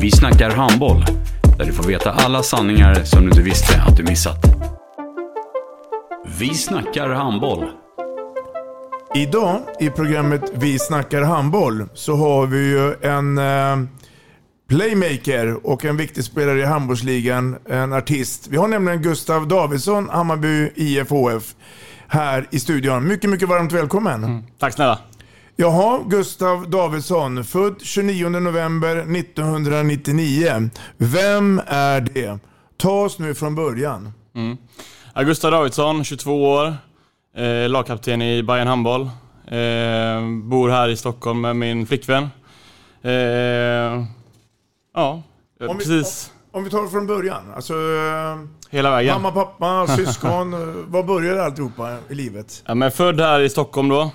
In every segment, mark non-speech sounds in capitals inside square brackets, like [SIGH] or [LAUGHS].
Vi snackar handboll, där du får veta alla sanningar som du inte visste att du missat. Vi snackar handboll. Idag i programmet Vi snackar handboll så har vi ju en eh, playmaker och en viktig spelare i handbollsligan, en artist. Vi har nämligen Gustav Davidsson, Hammarby IFHF, här i studion. Mycket, mycket varmt välkommen. Tack snälla. Jaha, Gustav Davidsson, född 29 november 1999. Vem är det? Ta oss nu från början. Ja, Gustav Davidsson, 22 år. Eh, lagkapten i Bayern Handboll. Eh, bor här i Stockholm med min flickvän. Eh, ja, Om vi, precis. om vi tar det från början. Alltså, eh, Hela vägen. mamma, pappa, syskon. eh, Var började alltihopa i livet? Ja, men född här i Stockholm då.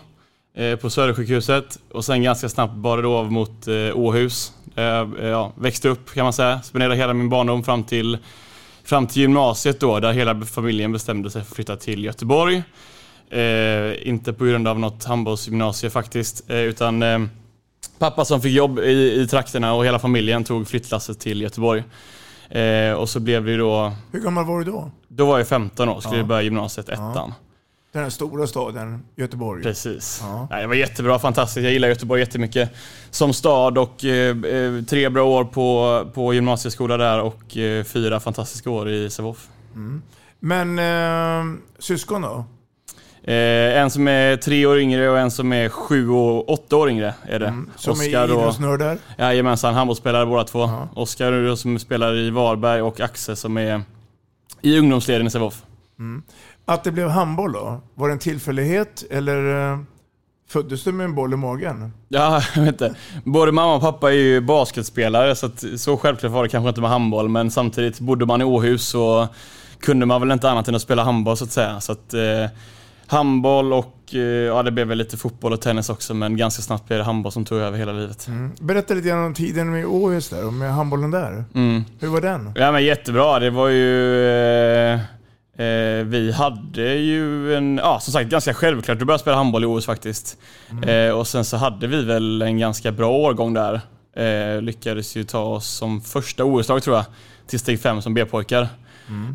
Eh, på Södersjukhuset. Och sen ganska snabbt bar det av mot eh, Åhus. Jag eh, ja, växte upp kan man säga. Spenderade hela min barndom fram till, fram till gymnasiet då. Där hela familjen bestämde sig för att flytta till Göteborg. Eh, inte på grund av något handbollsgymnasie faktiskt. Eh, utan eh, pappa som fick jobb i, i trakterna och hela familjen tog flyttlasset till Göteborg. Och så blev ju då, Hur gammal var du då? då var jag 15 år, skulle Ja. börja gymnasiet, ettan. Den här stora staden, Göteborg. Precis. Ja. Nej, det var jättebra, fantastiskt. Jag gillar Göteborg jättemycket som stad och eh, eh, tre bra år på, på gymnasieskola där och eh, fyra fantastiska år i Sävehof. Men eh, syskon då? Eh, en som är tre år yngre och en som är sju och åtta år yngre är det. Mm. Som Oskar är idrottsnördar? Jajamensan, handbollsspelare båda två. Ja. Oskar som spelar i Varberg och Axel som är i ungdomsleden i Sävehof. Att det blev handboll då? Var det en tillfällighet eller eh, föddes du med en boll i magen? Ja, [LAUGHS] jag vet inte. Både mamma och pappa är ju basketspelare så att, så självklart var det kanske inte med handboll men samtidigt bodde man i Åhus och kunde man väl inte annat än att spela handboll så att säga. Så att, eh, handboll och eh, ja, det blev väl lite fotboll och tennis också men ganska snabbt blev det handboll som tog över hela livet. Berätta lite grann om tiden med Åhus där och med handbollen där. Mm. Hur var den? Ja men jättebra, det var ju... Eh, vi hade ju en, ja som sagt ganska självklart att börja spela handboll i OS faktiskt. Eh, och sen så hade vi väl en ganska bra årgång där. Eh, lyckades ju ta oss som första OS-lag tror jag, till steg fem som B-pojkar.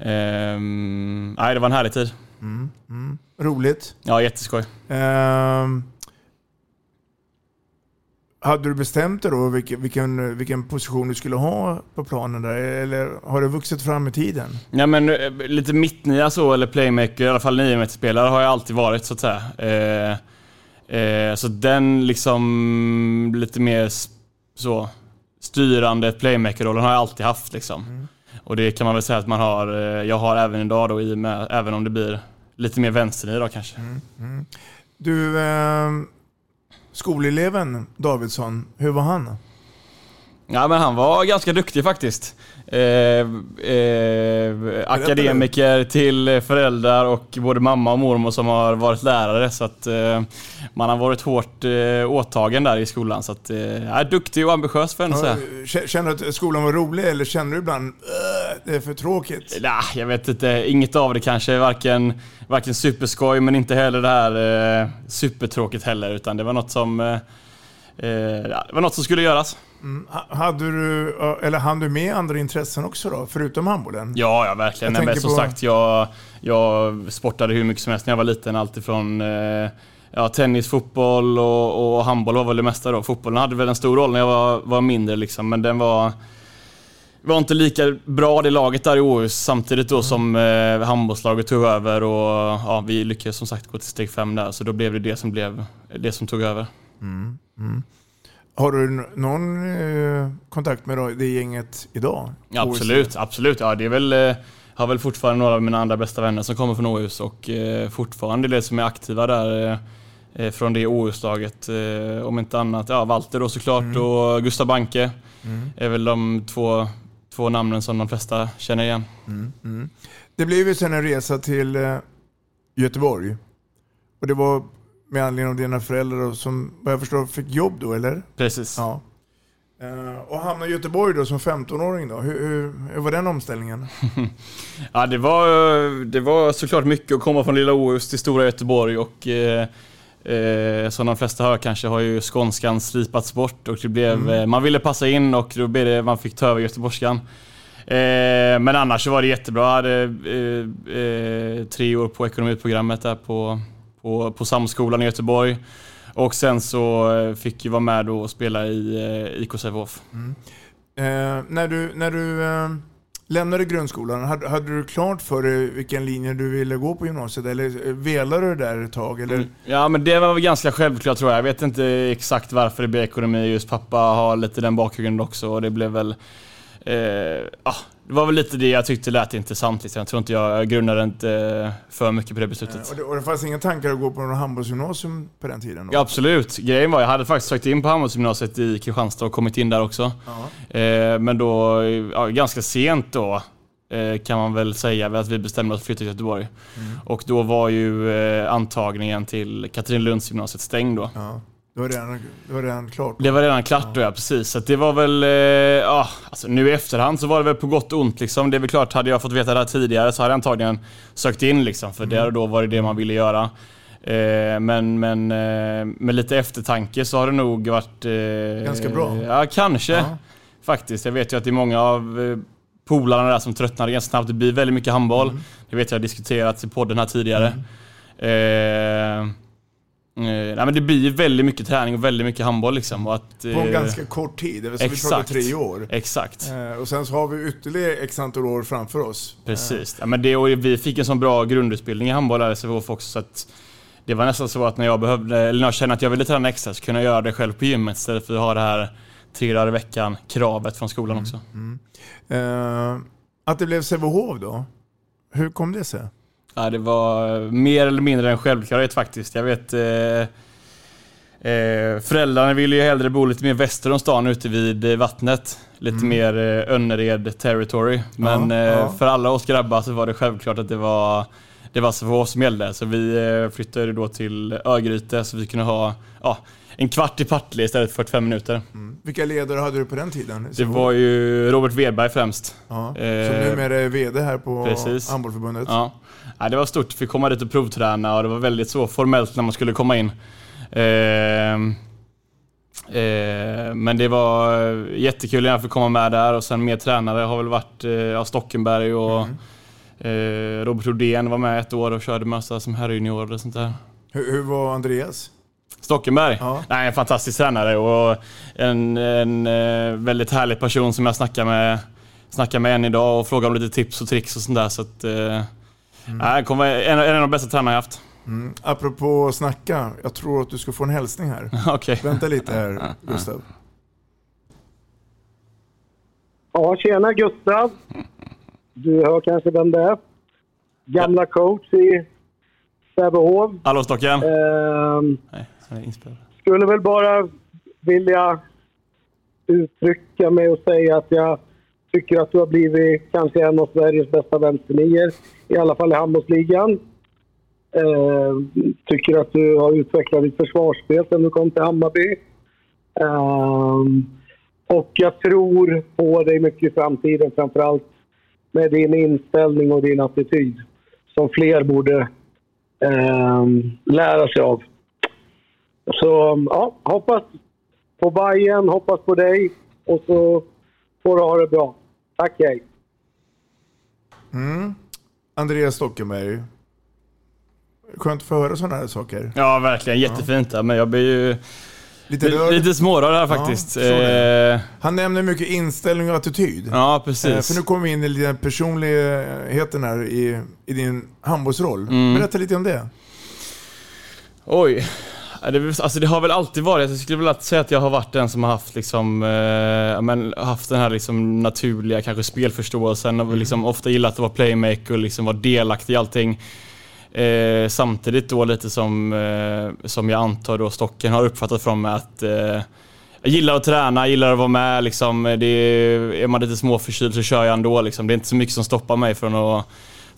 Ehm, nej, det var en härlig tid. Roligt. Ja, jätteskoj. Ehm, hade du bestämt dig då vilken, vilken, vilken position du skulle ha på planen där? Eller har det vuxit fram med tiden? Ja men eh, lite mittnia så, eller playmaker, i alla fall 9 spelare har jag alltid varit så att säga. Eh, eh, så den liksom lite mer så styrande playmaker-rollen har jag alltid haft liksom. Och det kan man väl säga att man har, eh, jag har även idag då i med, även om det blir lite mer vänster då kanske. Du, ehm, skoleleven Davidsson, hur var han? Ja men han var ganska duktig faktiskt. Eh, eh, akademiker till föräldrar och både mamma och mormor som har varit lärare så att eh, man har varit hårt eh, åtagen där i skolan så att eh, ja, duktig och ambitiös ändå säga. K- Känner du att skolan var rolig eller känner du ibland "Äh, det är för tråkigt? Nah, jag vet inte, inget av det kanske. Varken, varken superskoj men inte heller det här eh, supertråkigt heller utan det var något som ja, det var något som skulle göras. Mm. Ha- Hade du, eller hann du med andra intressen också då, förutom handbollen? Ja, ja verkligen. Jag Nej, men som på- sagt, jag, jag sportade hur mycket som helst när jag var liten. Alltifrån eh, ja, tennis, fotboll och, och handboll var väl det mesta då. Fotbollen hade väl en stor roll när jag var, var mindre liksom, men den var... var inte lika bra det laget där i Åhus samtidigt då som eh, handbollslaget tog över och ja, vi lyckades som sagt gå till steg fem där så då blev det det som blev det som tog över. Mm. Mm. Har du någon eh, kontakt med det gänget idag? Ja, absolut, absolut. Ja, det är väl, eh, har väl fortfarande några av mina andra bästa vänner som kommer från Åhus och eh, fortfarande det som är aktiva där eh, från det Åhuslaget. Om inte annat, ja Walter då såklart och Gustav Banke Mm. är väl de två, två namnen som de flesta känner igen. Mm. Mm. Det blev ju sen en resa till Göteborg. Och det var med anledning av dina föräldrar som vad jag förstår fick jobb då, eller? Precis. Ja. Eh, och hamna i Göteborg då som 15-åring då. Hur, hur, hur var den omställningen? [LAUGHS] Ja, det var, det var såklart mycket att komma från lilla Åhus till stora Göteborg och eh, eh, som de flesta hör kanske har ju skånskan slipats bort och det blev, Mm. eh, man ville passa in och då blev det, man fick ta över göteborgskan. Eh, men annars så var det jättebra. Jag hade tre år på ekonomiprogrammet där på, på, på Samskolan i Göteborg. Och sen så eh, fick jag vara med då och spela i eh, IK Sävehof. Eh, när du, när du eh, lämnade grundskolan, hade, hade du klart för dig vilken linje du ville gå på gymnasiet? Eller eh, velade du där ett tag? Eller? Ja, men det var väl ganska självklart tror jag. Jag vet inte exakt varför det blev ekonomi. Just pappa har lite den bakgrunden också och det blev väl... Eh, ja, det var väl lite det jag tyckte lät intressant. Liksom. Jag tror inte jag, jag grundade inte för mycket på det beslutet. Och det, och det fanns inga tankar att gå på något handbollsgymnasium på den tiden? Då? Ja, absolut. Grejen var, jag hade faktiskt sökt in på handbollsgymnasiet i Kristianstad och kommit in där också. Eh, men då, ja, ganska sent då, eh, kan man väl säga, att vi bestämde oss för att flytta till Göteborg. Och då var ju eh, antagningen till Katrinelundsgymnasiet stängd då. Ja, det var redan, det var redan klart. Det var redan klart då ja, precis. Så det var väl, eh, ja, alltså nu i efterhand så var det väl på gott och ont liksom. Det är väl klart, hade jag fått veta det här tidigare så hade jag antagligen sökt in liksom. För där och då var det det man ville göra. Eh, men men eh, med lite eftertanke så har det nog varit... Eh, Ganska bra. Ja, kanske. Ja. Faktiskt. Jag vet ju att det är många av eh, polarna där som tröttnar ganska snabbt. Det blir väldigt mycket handboll. Mm. Det vet jag har diskuterats i podden här tidigare. Eh, Eh, nej, men det blir väldigt mycket träning och väldigt mycket handboll liksom. Och att, På en eh, ganska kort tid, det vill säga vi exakt. tre år. Exakt. Eh, och sen så har vi ytterligare x antal år framför oss. Precis. Ja, men det, och vi fick en sån bra grundutbildning i handboll där i SFHF också så att det var nästan så att när jag behövde, eller när jag kände att jag ville träna extra så kunde jag göra det själv på gymmet istället för att ha det här tre dagar i veckan kravet från skolan också. Eh, att det blev Sävehof då? Hur kom det sig? Ja, det var mer eller mindre en självklarhet faktiskt. Jag vet eh, eh, Föräldrarna ville ju hellre bo lite mer väster om stan ute vid eh, vattnet. Lite Mm. mer eh, Önnered territory. Men Ja, eh, ja. för alla oss grabbar så var det självklart att det var det var SFH som gällde. Så vi eh, flyttade då till Örgryte så vi kunde ha ja, en kvart i Partille istället för 45 minuter. Vilka ledare hade du på den tiden? Det var ju Robert Wedberg främst. Ja, som Eh, numera är VD här på. Handbollförbundet. Ja. Ja, det var stort. Fick komma dit och provträna och det var väldigt så formellt när man skulle komma in. Ehm, eh, men det var jättekul att jag fick komma med där och sen mer tränare har väl varit eh, Stockenberg och eh, Robert Rodén var med ett år och körde massa som herrjunior och sånt där. Hur, hur var Andreas? Stockenberg? Ja. Nej, en fantastisk tränare och en, en eh, väldigt härlig person som jag snackar med, snackar med än idag och frågar om lite tips och tricks och sånt där. Så att, nej, han kommer en, en av de bästa tränarna jag haft. Mm. Apropå snacka, jag tror att du ska få en hälsning här. [LAUGHS] Okej. Vänta lite här, [LAUGHS] Gustav. Ja, tjena Gustav. Du hör kanske vem det är. Gamla coach i Sävehof. Hallå Stocken? Ehm, Nej, skulle väl bara vilja uttrycka mig och säga att jag tycker att du har blivit kanske en av Sveriges bästa vänsternior. I alla fall i handbollsligan. Eh, tycker att du har utvecklat ditt försvarsspel sedan du kom till Hammarby. Eh, och jag tror på dig mycket i framtiden, framförallt med din inställning och din attityd som fler borde eh, lära sig av. Så ja, hoppas på Bayern, hoppas på dig och så får du ha det bra. Tack, hej. Mm. Andreas Stockenberg. Skönt att få höra sådana här saker. Ja, verkligen. Jättefint. Ja. Men jag blir ju Lite Lite, rörd. lite smårörd här faktiskt. Ja. Eh, Han nämner mycket inställning och attityd. ja, precis. Eh, För nu kommer vi in i den personligheten här i, i din handbollsroll. Mm. Berätta lite om det. Oj. Det, alltså det har väl alltid varit, jag skulle alltid säga att jag har varit den som har haft liksom, eh, men, haft den här liksom naturliga kanske spelförståelsen och liksom ofta gillat att vara playmaker och liksom vara delaktig i allting. Eh, samtidigt då lite som, eh, som jag antar då Stocken har uppfattat från mig att eh, jag gillar att träna, gillar att vara med. Liksom. Det är, är man lite småförkyld så kör jag ändå. Liksom. Det är inte så mycket som stoppar mig från att,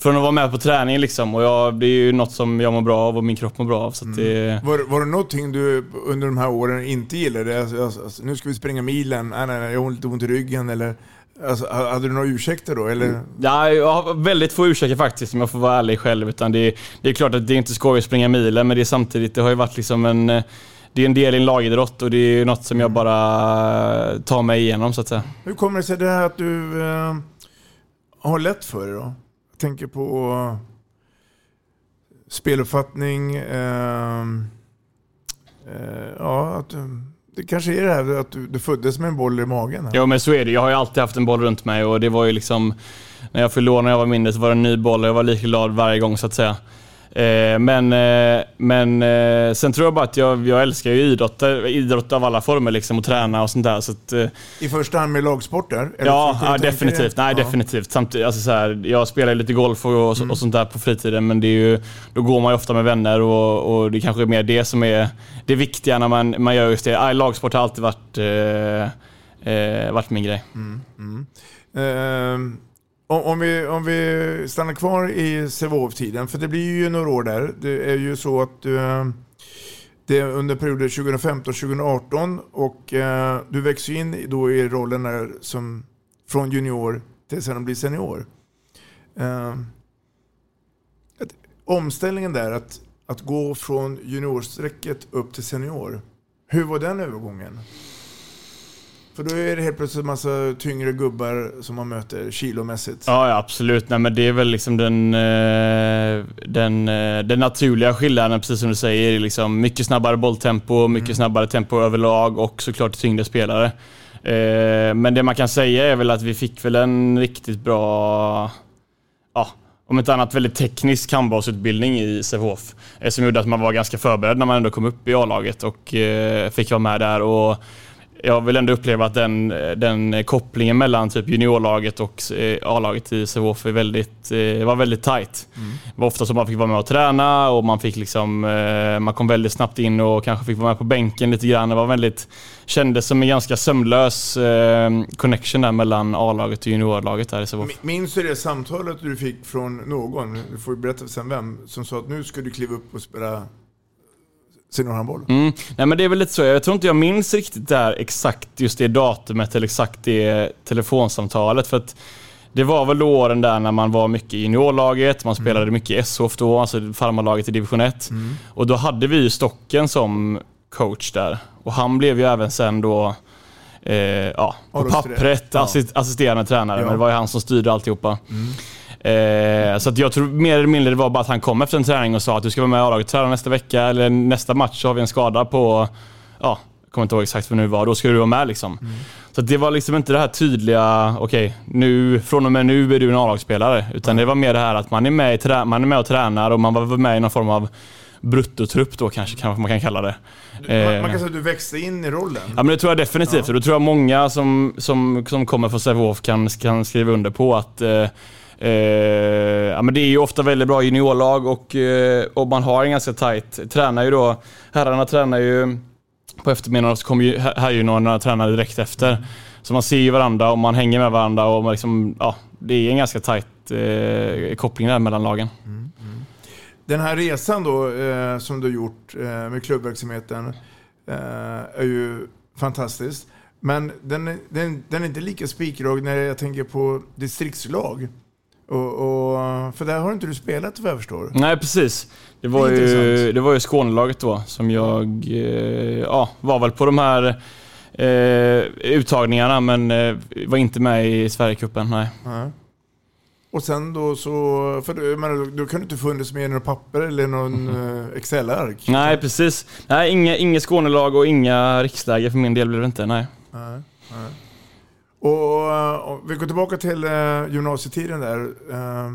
från att vara med på träningen. Liksom. Och jag, det är ju något som jag mår bra av och min kropp mår bra av. Så att det, Var, var det någonting du under de här åren inte gillade? Alltså, alltså, alltså, nu ska vi springa milen, nej, nej, nej, jag har lite ont i ryggen. Eller, alltså, hade du några ursäkter då? Eller? Ja, jag har väldigt få ursäkter faktiskt om jag får vara ärlig själv. Utan det, det är klart att det är inte skoj att springa milen, men det är samtidigt, det har ju varit liksom en... Det är en del i en lagidrott och det är något som jag bara tar mig igenom så att säga. Hur kommer det sig det här att du eh, har lätt för det då? Jag tänker på speluppfattning. Eh, eh, ja, att, eh, det kanske är det här att du, du föddes med en boll i magen. Här. Men så är det. Jag har ju alltid haft en boll runt mig och det var ju liksom... När jag fyllde år när jag var mindre så var det en ny boll och jag var lika glad varje gång så att säga. Eh, men eh, men eh, sen tror jag bara att jag, jag älskar ju idrott, idrott av alla former liksom och träna och sånt där. Så att, eh, I första hand med lagsporter? Ja, ja definitivt. Nej, ja. definitivt. Samtidigt, alltså så här, jag spelar lite golf och, och, och sånt där på fritiden, men det är ju, då går man ju ofta med vänner och, och det kanske är mer det som är det viktiga när man, man gör just det. Nej, lagsport har alltid varit, varit min grej. Ehm, om, om, vi, om vi stannar kvar i Sävehof-tiden, för det blir ju några år där. Det är ju så att eh, det är under perioden 2015-2018 och eh, du växer in i- då i rollen där som från junior till sen blir senior. Eh, omställningen där, att, att gå från juniorsträcket upp till senior. Hur var den övergången? För då är det helt plötsligt en massa tyngre gubbar som man möter kilomässigt. Ja, ja absolut. Nej, men det är väl liksom den, eh, den, eh, den naturliga skillnaden, precis som du säger. Liksom mycket snabbare bolltempo, mycket snabbare tempo överlag och såklart tyngre spelare. Eh, Men det man kan säga är väl att vi fick väl en riktigt bra, ja, om inte annat väldigt teknisk handbollsutbildning i Sävehof. eh, Som gjorde att man var ganska förberedd när man ändå kom upp i A-laget och fick vara med där. Och jag vill ändå uppleva att den, den kopplingen mellan typ juniorlaget och eh, A-laget i Sävehof väldigt, eh, var väldigt tight. Det var ofta som man fick vara med och träna och man fick liksom, eh, man kom väldigt snabbt in och kanske fick vara med på bänken lite grann. Det var väldigt, kändes som en ganska sömlös eh, connection där mellan A-laget och juniorlaget där i Sävehof. Mi- Minns du det samtalet du fick från någon, du får berätta sen vem, som sa att nu ska du kliva upp och spela seniorhandboll? Mm. Nej men det är väl lite så. Jag tror inte jag minns riktigt där exakt just det datumet eller exakt det telefonsamtalet. För att det var väl då åren där när man var mycket i juniorlaget, man spelade mycket i SHF då, alltså farmarlaget i division 1. Och då hade vi ju Stocken som coach där. Och han blev ju även sen då Eh, ja, på pappret assist, assisterande tränare, Ja. men det var ju han som styrde alltihopa. Eh, så att jag tror mer eller mindre det var bara att han kom efter en träning och sa att du ska vara med i A-laget träna nästa vecka, eller nästa match så har vi en skada på, ja, jag kommer inte ihåg exakt vad det nu var, då ska du vara med liksom. Så att det var liksom inte det här tydliga, okej, nu, från och med nu är du en A-lagsspelare. Utan det var mer det här att man är, med i trä- man är med och tränar och man var med i någon form av bruttotrupp då kanske, kanske man kan kalla det. Man, Eh, man kan säga att du växte in i rollen. Ja men det tror jag definitivt. Och då tror jag många som, som, som kommer från Sävehof kan, kan skriva under på att eh, eh, ja, men det är ju ofta väldigt bra juniorlag och, eh, och man har en ganska tight, tränar ju då, herrarna tränar ju på eftermiddagen och så kommer ju herrjuniorerna träna direkt efter. Så man ser ju varandra och man hänger med varandra och man liksom, ja, det är en ganska tight eh, koppling där mellan lagen. Mm, mm. Den här resan då eh, som du har gjort eh, med klubbverksamheten eh, är ju fantastisk. Men den, den, den är inte lika spikrak när jag tänker på distriktslag. Och, och, för där har inte du spelat vad jag förstår. Nej, precis. Det var, Det ju, det var ju Skånelaget då som jag eh, ja, var väl på de här eh, uttagningarna men eh, var inte med i Sverigecupen. Nej. Ja. Och sen då så, för du, men, du kan inte funnits med i några papper eller någon eh, Excel-ark? Nej, precis. Nej, inga, inget Skånelag och inga riksläger för min del blir det inte. Nej. Nej, nej. Och, eh, och vi går tillbaka till eh, gymnasietiden där. Eh,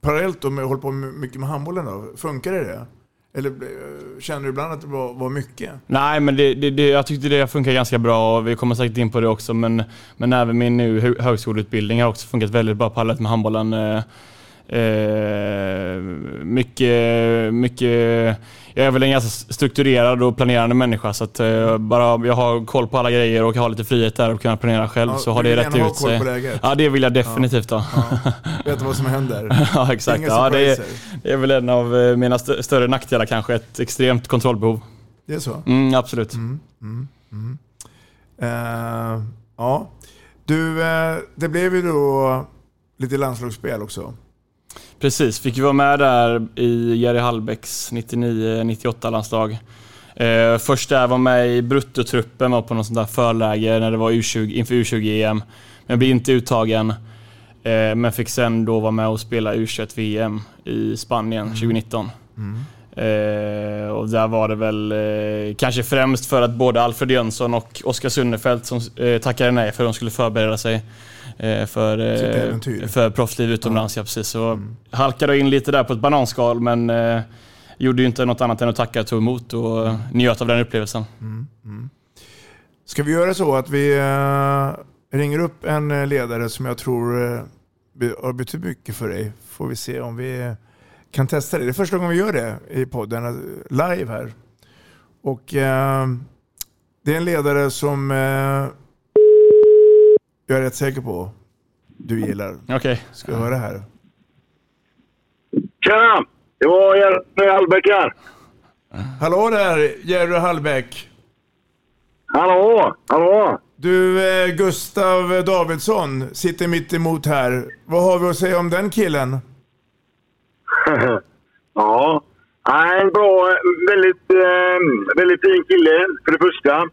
parallellt då med att hålla på mycket med handbollen då. Funkar det det? Eller eh, känner du ibland att det var, var mycket? Nej, men det, det, det, jag tyckte det funkar ganska bra och vi kommer säkert in på det också. Men, men även min nu högskoleutbildning har också funkat väldigt bra parallellt med handbollen. Eh, eh, mycket, mycket, jag är väl en ganska strukturerad och planerande människa så att eh, bara jag har koll på alla grejer och har lite frihet där och kunna planera själv Ja, så har det rätt ut sig. Ja, det vill jag definitivt ha. Veta vad som händer? [LAUGHS] ja, exakt. Inga Ja, det, är, det är väl en av eh, mina st- större nackdelar kanske, ett extremt kontrollbehov. Det är så? Mm, absolut. Mm, mm. Eh, ja. Du, eh, det blev ju då lite landslagsspel också. Precis, fick ju vara med där i Jerry Hallbäcks 99-98 landslag. Eh, först där var med i bruttotruppen, var på något sånt där förläger när det var U20, inför U20-EM. Men jag blev inte uttagen. Eh, men fick sen då vara med och spela U21-VM i Spanien 2019. Eh, och där var det väl eh, kanske främst för att både Alfred Jönsson och Oskar Sunnefelt som eh, tackade nej för att de skulle förbereda sig för, Sitt eh, äventyr. för proffsliv utomlands. Ja. precis. Så halkade in lite där på ett bananskal men eh, gjorde ju inte något annat än att tacka och tog emot och eh, njöt av den upplevelsen. Mm, mm. Ska vi göra så att vi eh, ringer upp en eh, ledare som jag tror eh, har betytt mycket för dig. Får vi se om vi eh, kan testa det. Det är första gången vi gör det i podden, eh, live här. Och eh, det är en ledare som eh, jag är rätt säker på du gillar. Okej. Ska vi höra här? Tjena! Det var Jerry Hallbäck här. Hallå där, Jerry Hallbäck. Hallå, hallå. Du, eh, Gustav Davidsson sitter mitt emot här. Vad har vi att säga om den killen? [LAUGHS] ja, en bra, väldigt, eh, väldigt fin kille för det första.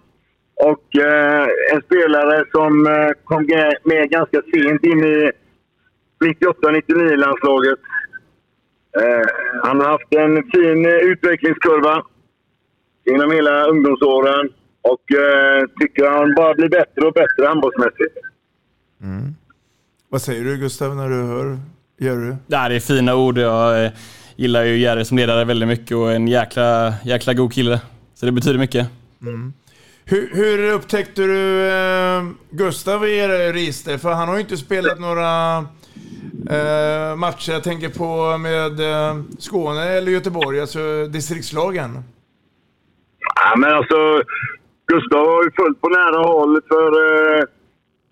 Och eh, en spelare som eh, kom med ganska sent in i 98-99-landslaget. Eh, han har haft en fin eh, utvecklingskurva genom hela ungdomsåren och eh, tycker han bara blir bättre och bättre handbollsmässigt. Vad säger du Gustav när du hör Jerry? Det är fina ord. Jag eh, gillar ju Jerry som ledare väldigt mycket och en jäkla, jäkla god kille. Så det betyder mycket. Mm. Hur, hur upptäckte du eh, Gustav i era register? För han har ju inte spelat några eh, matcher, jag tänker på med eh, Skåne eller Göteborg, alltså distriktslagen. Ja, men alltså, Gustav har ju följt på nära håll för eh,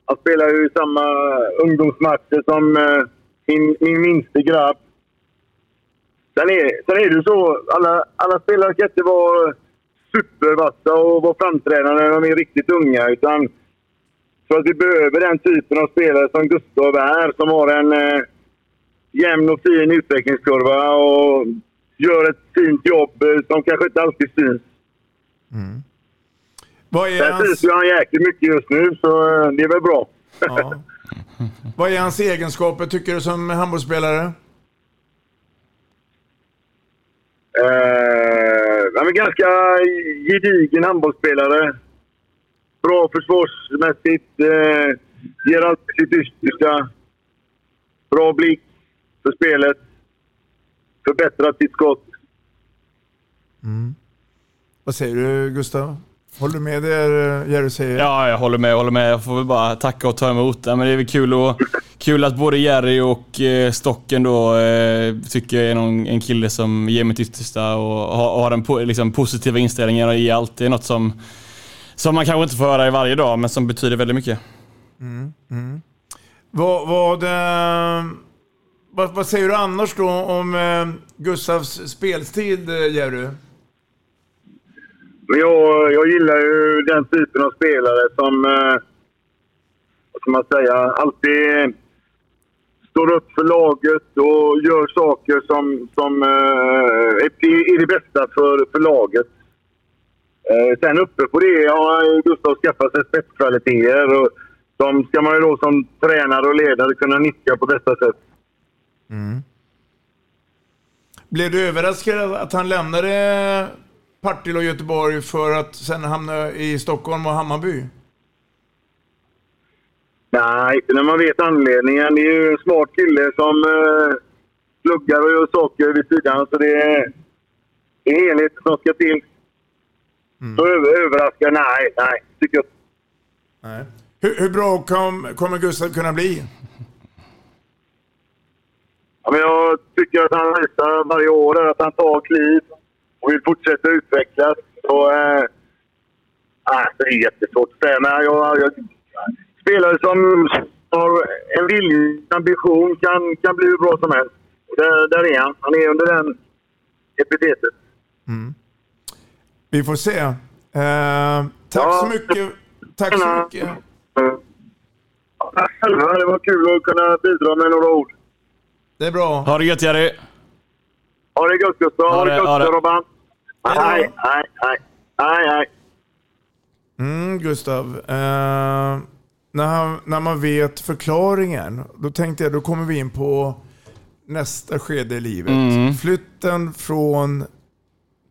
han spelar ju i samma ungdomsmatcher som eh, min, min minste grabb. Sen är, sen är det ju så, alla, alla spelare ska inte vara supervassa och vara framträdande när de är riktigt unga. Utan för att vi behöver den typen av spelare som Gustav är, som har en eh, jämn och fin utvecklingskurva och gör ett fint jobb eh, som kanske inte alltid syns. Vad är hans, syns ju han jäkligt mycket just nu, så eh, det är väl bra. ja. [LAUGHS] Vad är hans egenskaper tycker du som handbollsspelare? Eh, han är ganska gedigen handbollsspelare. Bra försvarsmässigt. Eh, ger alltid sitt yttersta. Bra blick för spelet. Förbättrat sitt skott. Vad säger du Gustav? Håller du med det Jerry säger? Ja, jag håller med. Jag håller med. Jag får väl bara tacka och ta emot. Ja, men det är väl kul, och, kul att både Jerry och eh, Stocken då eh, tycker jag är någon, en kille som ger mitt yttersta och har, och har den po, liksom, positiva inställningen och ger alltid något som, som man kanske inte får höra i varje dag, men som betyder väldigt mycket. Mm, mm. Vad, vad, eh, vad, vad säger du annars då om Gustavs speltid, eh, Jerry? Men jag, jag gillar ju den typen av spelare som, eh, vad ska man säga, alltid står upp för laget och gör saker som, som eh, är, det bästa för, för laget. Eh, sen uppe på det har Gustav skaffat sig spetskvaliteter och de ska man ju då som tränare och ledare kunna nyttja på bästa sätt. Mm. Blev du överraskad att han lämnade Partille och Göteborg för att sen hamna i Stockholm och Hammarby? Nej, inte när man vet anledningen. Det är ju en smart kille som eh, pluggar och gör saker vid sidan. Så det är, det är helhet som ska till. Så över, överraskad? Nej, nej. Tycker jag. Nej. Hur, hur bra kom, kommer Gustav kunna bli? Ja, men jag tycker att han visar varje år att han tar kliv och vill fortsätta utvecklas. Så, eh, nej, det är jättesvårt att säga. Men jag, jag, spelare som har en vilja, en ambition kan, kan bli hur bra som helst. Och där, där är han. Han är under den epitetet. Vi får se. Eh, tack så mycket. Tack så mycket. Det var kul att kunna bidra med några ord. Det är bra. Ha det gött Jerry! Ha det gött Gustav. Ha det Ha det. gött Robban. Hej, hej, hej. Hej, hej. Mm, Gustav. Eh, när, han, när man vet förklaringen, då tänkte jag då kommer vi in på nästa skede i livet. Mm. Flytten från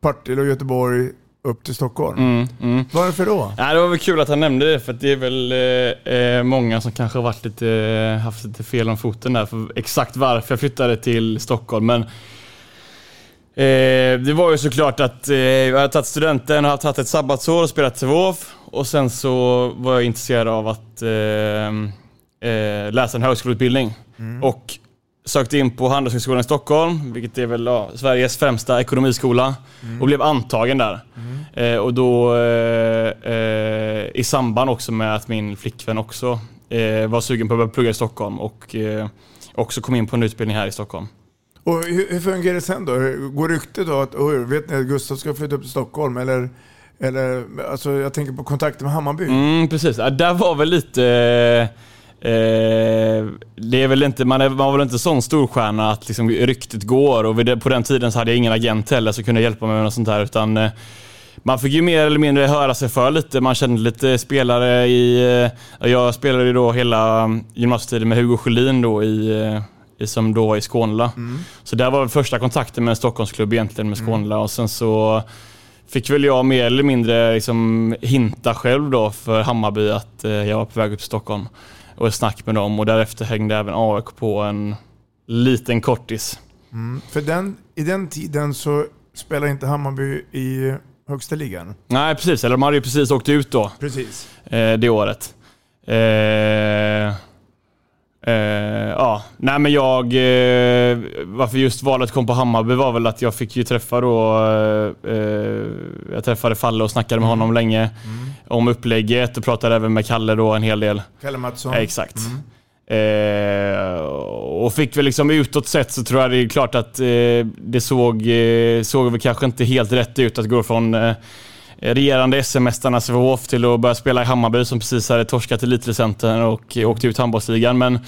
Partille och Göteborg upp till Stockholm. Mm, mm. Varför då? Ja, det var väl kul att han nämnde det för det är väl eh, eh, många som kanske har varit lite, eh, haft lite fel om foten där för exakt varför jag flyttade till Stockholm. Men eh, det var ju såklart att eh, jag hade tagit studenten och hade tagit ett sabbatsår och spelat WoW och sen så var jag intresserad av att eh, eh, läsa en högskoleutbildning. Och sökte in på Handelshögskolan i Stockholm, vilket är väl ja, Sveriges främsta ekonomiskola, och blev antagen där. Eh, och då eh, i samband också med att min flickvän också var sugen på att börja plugga i Stockholm och också kom in på en utbildning här i Stockholm. Och hur, hur fungerar det sen då? Går ryktet då att oh, vet ni att Gustav ska flytta upp till Stockholm? Eller, eller alltså, jag tänker på kontakten med Hammarby. Mm, precis. Ja, där var väl lite... Eh, eh det är väl inte, man, är, man var väl inte sån storstjärna att liksom ryktet går och det, på den tiden så hade jag ingen agent heller som kunde hjälpa mig med något sånt där. Utan, eh, man fick ju mer eller mindre höra sig för lite. Man kände lite spelare i... Eh, jag spelade ju då hela mm, gymnasietiden med Hugo Sjölin då i, eh, som då var i Skånela. Så där var första kontakten med en Stockholmsklubb egentligen med Skånela och sen så fick väl jag mer eller mindre liksom hinta själv då för Hammarby att eh, jag var på väg upp till Stockholm och ett snack med dem och därefter hängde även AIK på en liten kortis. Mm. För den, i den tiden så spelade inte Hammarby i högsta ligan. Nej precis, eller de hade ju precis åkt ut då. Precis. Eh, det året. Eh, eh, ja, nej men jag... Eh, varför just valet kom på Hammarby var väl att jag fick ju träffa då... Eh, jag träffade Falle och snackade med honom länge om upplägget och pratade även med Kalle då en hel del. Kalle Mattsson. Exakt. Eh, och fick väl liksom utåt sett så tror jag det är klart att eh, det såg, eh, såg väl kanske inte helt rätt ut att gå från Eh, regerande SM-mästarna Sävehof till att börja spela i Hammarby som precis hade torskat Elitlicenten och eh, åkt ut handbollsligan. Men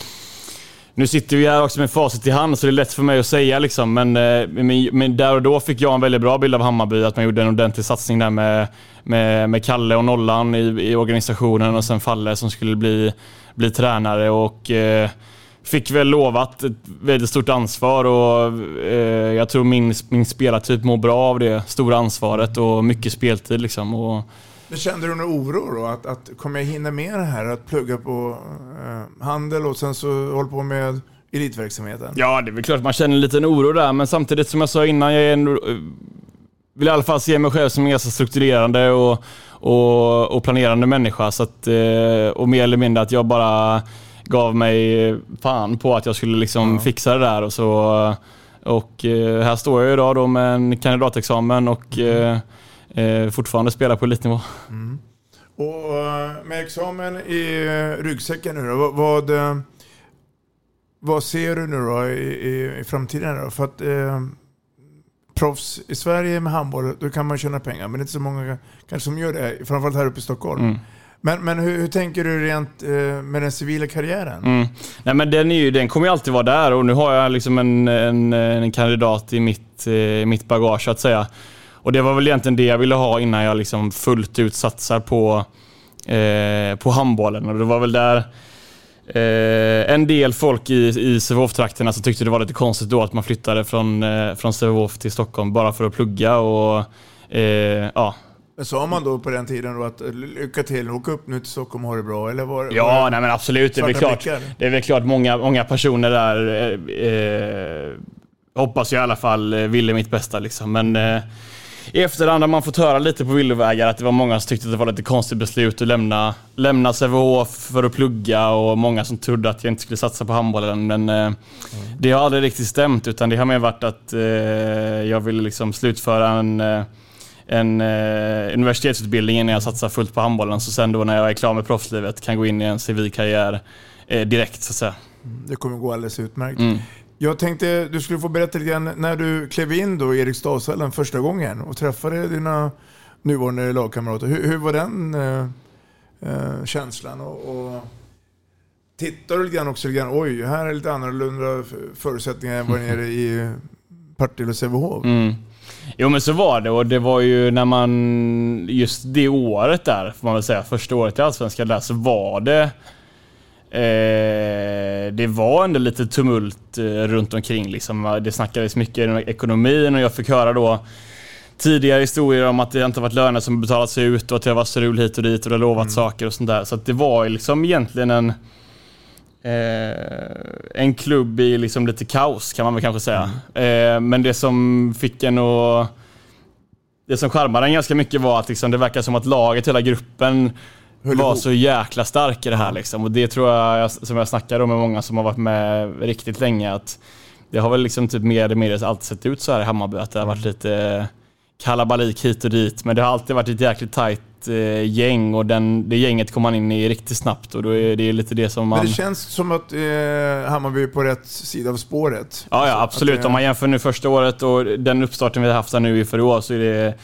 nu sitter vi här också med facit i hand så det är lätt för mig att säga liksom. Men, eh, men, men där och då fick jag en väldigt bra bild av Hammarby. Att man gjorde en ordentlig satsning där med, med, med Kalle och Nollan i, i organisationen och sen Falle som skulle bli, bli tränare. Och eh, fick väl lovat ett väldigt stort ansvar och eh, jag tror min, min spelartyp mår bra av det stora ansvaret och mycket speltid liksom. Och, Men kände du någon oro då? Att, att kommer jag hinna med det här? Att plugga på eh, handel och sen så hålla på med elitverksamheten? Ja, det är väl klart man känner en liten oro där, men samtidigt som jag sa innan, jag en, vill i alla fall se mig själv som en ganska strukturerande och, och, och planerande människa. Så att, eh, och mer eller mindre att jag bara gav mig fan på att jag skulle liksom fixa det där. Och, så, och eh, här står jag idag då med en kandidatexamen och eh, eh, fortfarande spelar på elitnivå. Och eh, med examen i ryggsäcken nu då, vad, vad, ser du nu då i, i, i framtiden? Då? För att eh, proffs i Sverige med handboll, då kan man tjäna pengar. Men det är inte så många kanske som gör det, framförallt här uppe i Stockholm. Mm. Men, men hur, hur tänker du rent eh, med den civila karriären? Mm. Nej, men den, är ju, den kommer ju alltid vara där och nu har jag liksom en, en, en kandidat i mitt, eh, mitt bagage så att säga. Och det var väl egentligen det jag ville ha innan jag liksom fullt ut satsar på, eh, på handbollen. Och det var väl där Eh, en del folk i, i Sävehof-trakterna som tyckte det var lite konstigt då att man flyttade från, eh, från Sävehof till Stockholm bara för att plugga och eh, ja, men sa man då på den tiden då att lycka till, åk upp nu till Stockholm och ha det bra? Eller var, Ja, var nej men absolut. Det är väl klart, blickar? det är väl klart många, många personer där eh, eh, hoppas jag i alla fall eh, ville mitt bästa. Liksom. Men eh, i efterhand har man fått höra lite på villovägar att det var många som tyckte att det var lite konstigt beslut att lämna, lämna Sävehof för att plugga och många som trodde att jag inte skulle satsa på handbollen. Men eh, det har aldrig riktigt stämt utan det har mer varit att eh, jag ville liksom slutföra en eh, en eh, universitetsutbildning innan jag satsar fullt på handbollen. Så sen då när jag är klar med proffslivet kan gå in i en civil karriär eh, direkt så att säga. Det kommer gå alldeles utmärkt. Mm. Jag tänkte du skulle få berätta lite grann när du klev in då i Eriksdalshallen första gången och träffade dina nuvarande lagkamrater. Hur, hur var den eh, eh, känslan? Och, och tittar du lite grann också, lite grann, oj, här är lite annorlunda förutsättningar än vad nere i Partille och Sävehof. Mm. Jo men så var det och det var ju när man, just det året där, får man väl säga, första året i Allsvenskan där, så var det Eh, det var ändå lite tumult eh, runt omkring. Liksom. Det snackades mycket om ekonomin och jag fick höra då tidigare historier om att det inte varit löner som betalats ut och att det var strul hit och dit och det lovat saker och sånt där. Så att det var liksom egentligen en en klubb i liksom lite kaos kan man väl kanske säga. Eh, men det som fick en att... Det som charmade en ganska mycket var att liksom, det verkar som att laget, hela gruppen, Höll var ihop. så jäkla stark i det här. Liksom. Och det tror jag, som jag snackade om med många som har varit med riktigt länge, att det har väl liksom typ mer eller mindre alltid sett ut så här i Hammarby, att det har varit lite kalabalik hit och dit. Men det har alltid varit ett jäkligt tajt eh, gäng och den, det gänget kom man in i riktigt snabbt och då är det lite det som man... Men det känns som att eh, Hammarby är på rätt sida av spåret. Ja, ja Alltså, absolut. att Om man jämför nu första året och den uppstarten vi har haft här nu inför i år så är det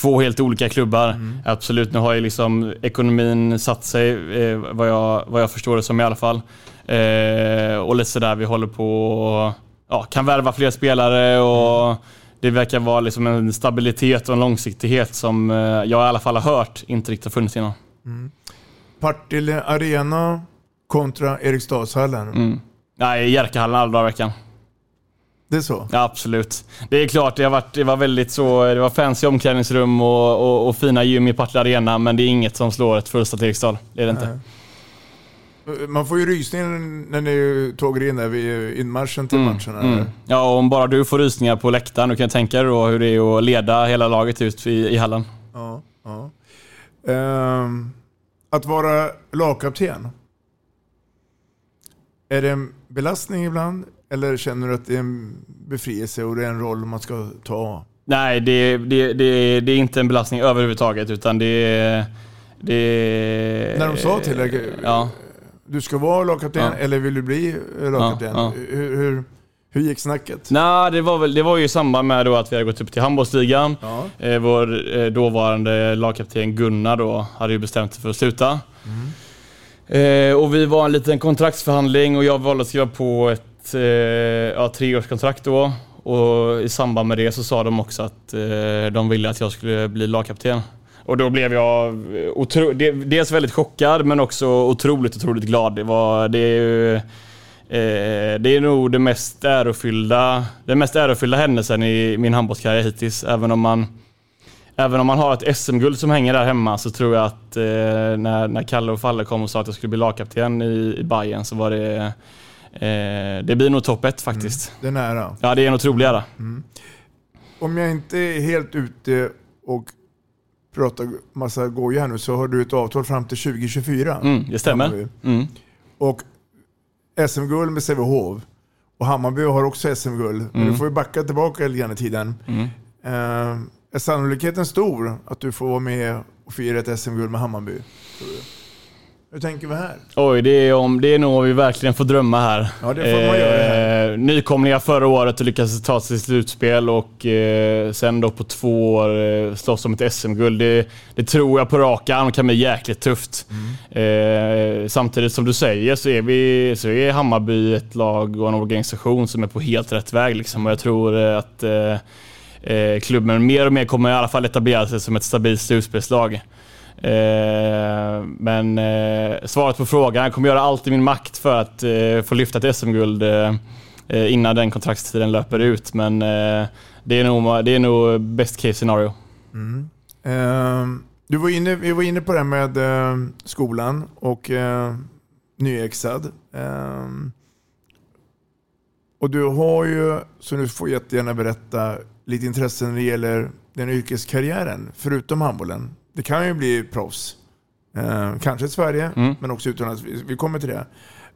två helt olika klubbar. Mm. Absolut, nu har ju liksom ekonomin satt sig, eh, vad, jag, vad jag förstår det som i alla fall. Eh, och lite sådär, vi håller på och ja, kan värva fler spelare och Mm. Det verkar vara liksom en stabilitet och en långsiktighet som eh, jag i alla fall har hört inte riktigt har funnits innan. Partille Arena kontra Eriksdalshallen. Mm. Nej, Jerkahallen alla dagar i veckan. Det är så? Ja, absolut. Det är klart, det, har varit, det var väldigt så, det var fancy omklädningsrum och, och, och fina gym i Partille Arena, men det är inget som slår ett fullsatt Eriksdal. Det är det inte. Man får ju rysningar när ni tåg in där vid inmarschen till matchen. eller? Mm. Ja, och om bara du får rysningar på läktaren, du kan tänka dig då hur det är att leda hela laget ut i, i hallen. Ja, ja. Ehm, att vara lagkapten. Är det en belastning ibland? Eller känner du att det är en befrielse och det är en roll man ska ta? Nej, det, det, det, det är inte en belastning överhuvudtaget, utan det är... Det är När de sa till dig, Ja. Du ska vara lagkapten eller vill du bli lagkapten? Hur, hur, hur gick snacket? Nej, det var, väl, det var ju i samband med att vi hade gått upp till handbollsligan. Ja. Eh, vår eh, dåvarande lagkapten Gunnar då hade ju bestämt sig för att sluta. Eh, och vi var en liten kontraktsförhandling och jag valde att skriva på ett eh, ja, treårskontrakt då. Och i samband med det så sa de också att eh, de ville att jag skulle bli lagkapten. Och då blev jag otro- de- dels väldigt chockad men också otroligt, otroligt glad. Det, var, det är ju Eh, det är nog det mest ärofyllda, den mest ärofyllda händelsen i min handbollskarriär hittills. Även om man, även om man har ett SM-guld som hänger där hemma så tror jag att eh, när, när Kalle och Falle kom och sa att jag skulle bli lagkapten i, i Bayern så var det... Eh, det blir nog topp ett faktiskt. Det är nära. Ja, det är en otrolig ära. Om jag inte är helt ute och pratar massa goja här nu så har du ett avtal fram till 2024. Mm, det stämmer. Mm. Och SM-guld med Sävehof. Och Hammarby har också SM-guld. Men Mm. du får ju backa tillbaka lite grann i tiden. Mm. Eh, är sannolikheten stor att du får vara med och fira ett SM-guld med Hammarby? Hur tänker vi här? Oj, det är, om, det är nog om vi verkligen får drömma här. Ja, det får man göra Eh, nykomlingar förra året och lyckades ta sig till slutspel och eh, sen då på två år eh, slåss om ett SM-guld. Det, det tror jag på rak arm kan bli jäkligt tufft. Eh, samtidigt som du säger så är, vi, så är Hammarby ett lag och en organisation som är på helt rätt väg. Liksom. Och jag tror eh, att eh, eh klubben mer och mer kommer i alla fall etablera sig som ett stabilt slutspelslag. Eh, men eh, svaret på frågan, jag kommer göra allt i min makt för att eh, få lyfta ett SM-guld eh, innan den kontraktstiden löper ut. Men eh, det, är nog, det är nog best case scenario. Mm. Ehm, du var inne, vi var inne på det här med eh, skolan och eh, nyexad. Ehm, och du har ju, så du får jättegärna berätta, lite intresse när det gäller den yrkeskarriären, förutom handbollen. Det kan ju bli proffs. Eh, kanske i Sverige, Mm. men också utomlands. Vi, vi kommer till det.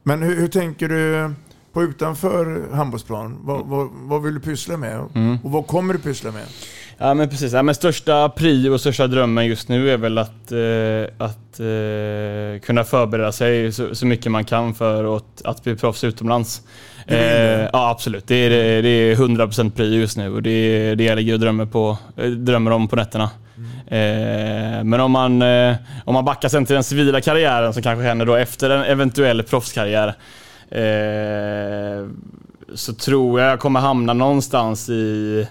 Men hur, hur tänker du på utanför handbollsplan? Vad, vad, vad vill du pyssla med? Mm. Och vad kommer du pyssla med? Ja men precis, ja, men största prio och största drömmen just nu är väl att, eh, att eh, kunna förbereda sig så, så mycket man kan för att, att bli proffs utomlands. Eh, ja absolut, det är, det, är 100% prio just nu och det är det jag ligger och drömmer, på, eh, drömmer om på nätterna. Eh, men om man, eh, om man backar sen till den civila karriären som kanske händer då efter en eventuell proffskarriär. Eh, så tror jag jag kommer hamna någonstans i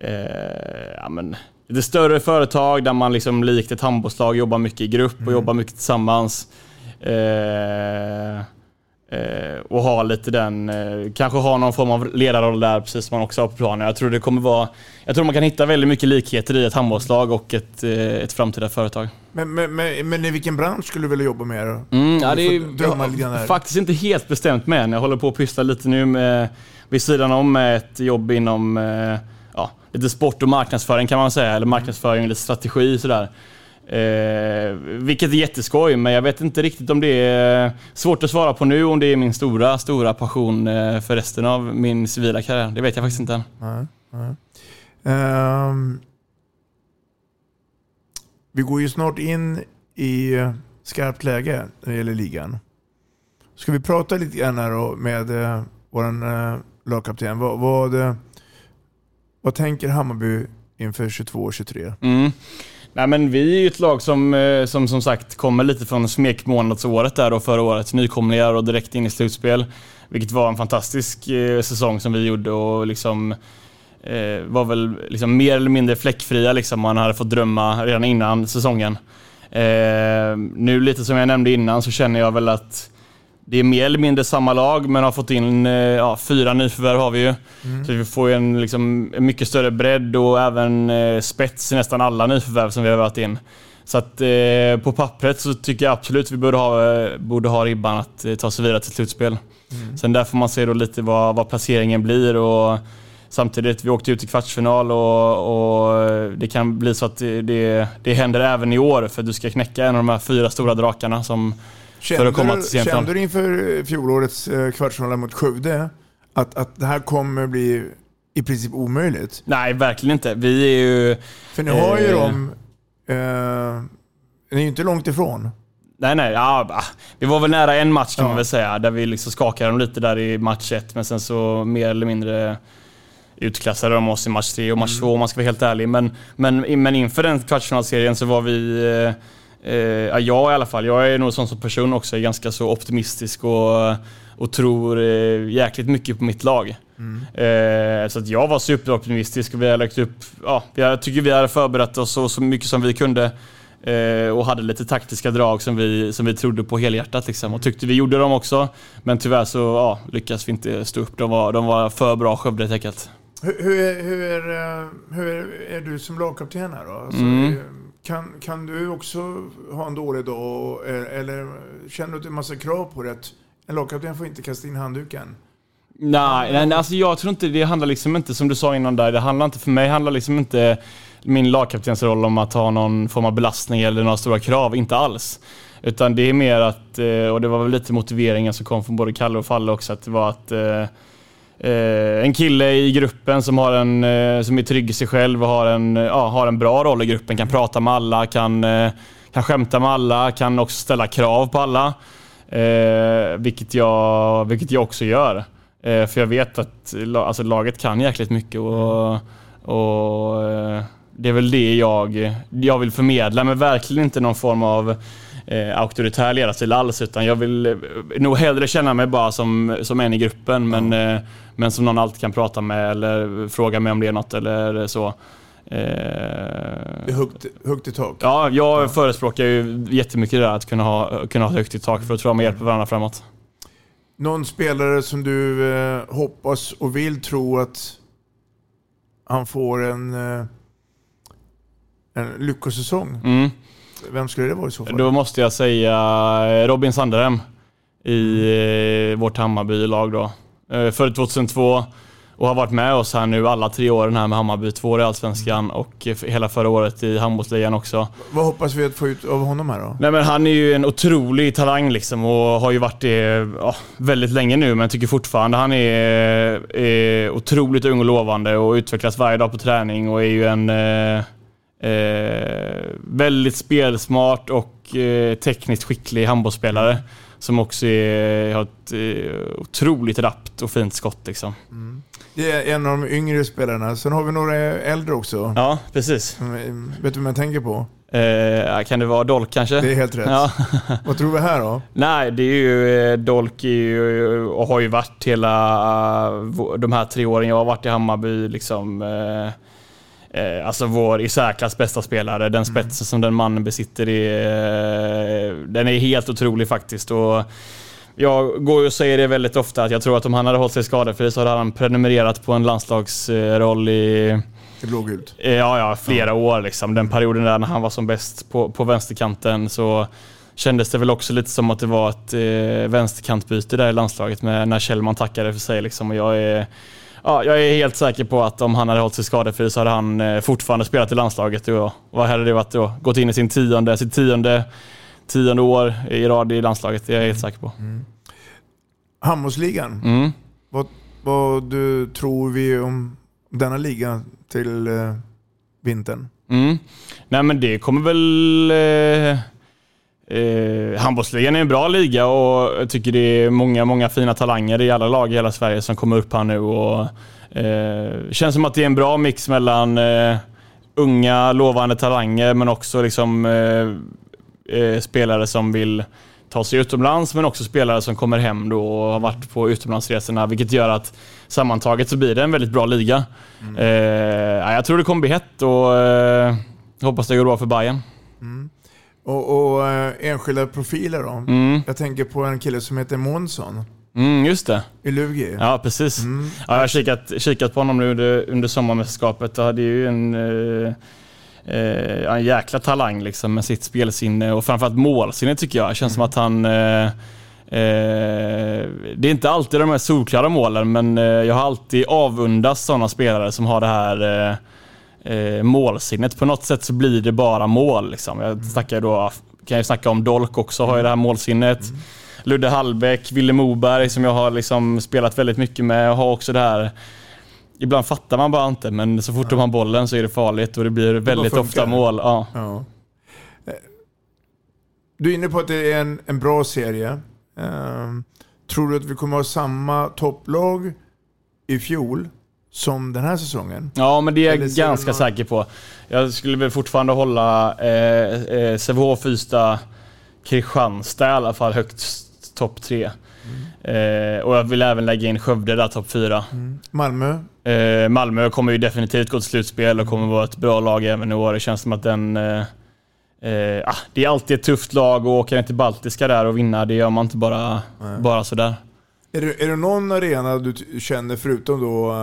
eh, ja, men, lite större företag där man liksom likt ett handbollslag jobbar mycket i grupp och jobbar mycket tillsammans. Eh, eh, och ha lite den, eh, kanske ha någon form av ledarroll där precis som man också har på planen. Jag tror det kommer vara, jag tror man kan hitta väldigt mycket likheter i ett handbollslag och ett, eh, ett framtida företag. Men, men, men, men i vilken bransch skulle du vilja jobba med då? Mm, ja, det är jag faktiskt inte helt bestämt med än. Jag håller på att pyssla lite nu med, vid sidan om med ett jobb inom eh, ja, lite sport och marknadsföring kan man säga. Eller marknadsföring och lite strategi sådär. Eh, vilket är jätteskoj, men jag vet inte riktigt om det är svårt att svara på nu om det är min stora, stora passion eh, för resten av min civila karriär. Det vet jag faktiskt inte än. Nej, nej. Ehm, vi går ju snart in i skarpt läge när det gäller ligan. Ska vi prata lite grann här med uh, vår uh, lagkapten. Vad, vad, eh, vad tänker Hammarby inför 22-23? Mm. Nej, men vi är ju ett lag som, eh, som som sagt kommer lite från smekmånadsåret där då förra året. Nykomlingar och direkt in i slutspel. Vilket var en fantastisk eh, säsong som vi gjorde och liksom eh, var väl liksom mer eller mindre fläckfria liksom. Man hade fått drömma redan innan säsongen. Eh, nu lite som jag nämnde innan så känner jag väl att det är mer eller mindre samma lag, men har fått in eh, ja, fyra nyförvärv har vi ju. Så vi får ju en, liksom, en mycket större bredd och även eh, spets i nästan alla nyförvärv som vi har varit in. Så att eh, på pappret så tycker jag absolut vi borde ha, eh, borde ha ribban att eh, ta sig vidare till slutspel. Sen där får man se då lite vad, vad placeringen blir och samtidigt, vi åkte ut i kvartsfinal och, och det kan bli så att det, det, det händer även i år för att du ska knäcka en av de här fyra stora drakarna som för att komma till semifinal. kände du inför fjolårets eh, kvartsfinal mot Skövde att, att det här kommer bli i princip omöjligt? Nej, verkligen inte. Vi är ju... För ni har ju eh, dem... Eh, ni är ju inte långt ifrån. Nej, nej. Ja, vi var väl nära en match kan Ja. man väl säga. Där vi liksom skakade dem lite där i match ett, men sen så mer eller mindre utklassade de oss i match tre och match Mm. två om man ska vara helt ärlig. Men, men, men inför den kvartsfinalserien så var vi... Eh, eh, ja, jag i alla fall. Jag är nog sån som person också. Är ganska så optimistisk och, och tror eh, jäkligt mycket på mitt lag. Mm. Eh, så att jag var superoptimistisk och vi har lagt upp... Ja, jag tycker vi hade förberett oss så, så mycket som vi kunde. Eh, och hade lite taktiska drag som vi, som vi trodde på helhjärtat. Liksom. Och tyckte vi gjorde dem också. Men tyvärr så ja, lyckas vi inte stå upp. De var, de var för bra Skövde helt enkelt. Hur, hur, är, hur, är, eh, hur är du som lagkapten här då? Alltså, Mm kan, kan du också ha en dålig dag? Eh, eller känner du att det är massa krav på det? Att en lagkapten får inte kasta in handduken? Nej, nej, nej, alltså jag tror inte det handlar liksom inte, som du sa innan där, det handlar inte, för mig handlar liksom inte min lagkaptensroll om att ha någon form av belastning eller några stora krav, inte alls. Utan det är mer att, eh, och det var väl lite motiveringen som kom från både Kalle och Falle också, att det var att eh, Eh, en kille i gruppen som, har en, eh, som är trygg i sig själv och har en, eh, ja, har en bra roll i gruppen, kan prata med alla, kan, eh, kan skämta med alla, kan också ställa krav på alla. Eh, vilket, jag, vilket jag också gör. Eh, för jag vet att alltså, laget kan jäkligt mycket och, och eh, det är väl det jag, jag vill förmedla, men verkligen inte någon form av eh, auktoritär ledarstil alls, utan jag vill eh, nog hellre känna mig bara som, som en i gruppen, men, eh, men som någon alltid kan prata med eller fråga mig om det är något eller så. Eh, högt, högt i tak. Ja, jag förespråkar ju jättemycket det där att kunna ha, kunna ha högt i tak för att tror jag man hjälper varandra framåt. Någon spelare som du eh, hoppas och vill tro att han får en, eh, en lyckosäsong. Mm. Vem skulle det vara i så fall? Då måste jag säga eh, Robin Sanderhem i eh, vårt Hammarby-lag då. Eh, Född 2002 och har varit med oss här nu alla tre åren här med Hammarby. Två år i Allsvenskan och eh, hela förra året i handbollsligan också. Vad hoppas vi att få ut av honom här då? Nej, men han är ju en otrolig talang liksom och har ju varit det ja, väldigt länge nu, men tycker fortfarande han är, är otroligt ung och lovande och utvecklas varje dag på träning och är ju en eh, väldigt spelsmart och eh, tekniskt skicklig handbollsspelare som också är, har ett eh, otroligt rappt och fint skott. Liksom. Det är en av de yngre spelarna. Sen har vi några äldre också. Ja, precis. Mm, Vet du vem jag tänker på? Eh, kan det vara Dolk kanske? Det är helt rätt. Ja. [LAUGHS] Vad tror vi här då? Nej, det är ju eh, Dolk är ju, och har ju varit hela eh, de här tre åren jag har varit i Hammarby. Liksom, eh, eh, alltså vår i särklass bästa spelare. Den spetsen som den mannen besitter, är, eh, den är helt otrolig faktiskt. Och jag går och säger det väldigt ofta att jag tror att om han hade hållit sig skadefri så hade han prenumererat på en landslagsroll i Det blågult. Eh, Ja, ja, flera år liksom. Den perioden där när han var som bäst på, på vänsterkanten så kändes det väl också lite som att det var ett eh, vänsterkantbyte där i landslaget med, när Kjellman tackade för sig. Liksom. Och jag, är, ja, jag är helt säker på att om han hade hållit sig skadefri så hade han eh, fortfarande spelat i landslaget. Och vad hade det varit då? Gått in i sin tionde, sitt tionde, tionde år i rad i landslaget. Det är jag helt säker på. Handbollsligan. Mm. Vad, vad du tror vi om denna liga till eh, vintern? Mm. Nej men det kommer väl... Eh, eh, handbollsligan är en bra liga och jag tycker det är många, många fina talanger i alla lag i hela Sverige som kommer upp här nu. Och, eh, känns som att det är en bra mix mellan eh, unga, lovande talanger men också liksom, eh, eh, spelare som vill ta sig utomlands men också spelare som kommer hem då och har varit på utomlandsresorna vilket gör att sammantaget så blir det en väldigt bra liga. Eh, ja, jag tror det kommer bli hett och eh, hoppas det går bra för Bayern. Och, och eh, enskilda profiler då? Mm. Jag tänker på en kille som heter Månsson Mm, just det. i Lugi. Ja, precis. Ja, jag har kikat, kikat på honom nu under, under sommarmästerskapet och hade ju en, eh, eh, en jäkla talang liksom med sitt spelsinne och framförallt målsinne tycker jag. Det känns som att han... Eh, eh, det är inte alltid de här solklara målen men eh, jag har alltid avundats sådana spelare som har det här eh, eh, målsinnet. På något sätt så blir det bara mål. Liksom. Jag snackar då, kan ju snacka om Dolk också, har ju det här målsinnet. Ludde Hallbäck, Ville Moberg som jag har liksom spelat väldigt mycket med och har också det här Ibland fattar man bara inte men så fort de har bollen så är det farligt och det blir väldigt funkar ofta det. mål. Ja. Ja. Eh, Du är inne på att det är en, en bra serie. Ehm, tror du att vi kommer ha samma topplag i fjol som den här säsongen? Ja, men det är Eller jag ganska någon- säker på. Jag skulle väl fortfarande hålla eh, eh, Sävehof, Ystad, Kristianstad i alla fall högt topp tre. Eh, och jag vill även lägga in Skövde där topp fyra. Malmö? Eh, Malmö kommer ju definitivt gå till slutspel och kommer vara ett bra lag även i år. Det känns som att den... Eh, eh, ah, det är alltid ett tufft lag att åka till Baltiska där och vinna. Det gör man inte bara, bara sådär. Är det, är det någon arena du känner förutom då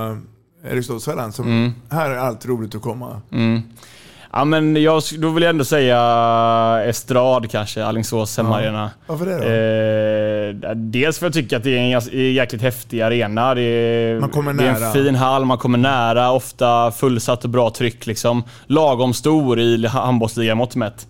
Eriksdalshallen som Mm. här är alltid roligt att komma? Mm. Ja, men jag, då vill jag ändå säga Estrad kanske, Alingsås hemmaarena. Varför det då? Eh, dels för att jag tycker att det är en jäkligt häftig arena. Det är, Man kommer det är nära. en fin hall, man kommer nära, ofta fullsatt och bra tryck. Liksom. Lagom stor i handbollsligamått mätt.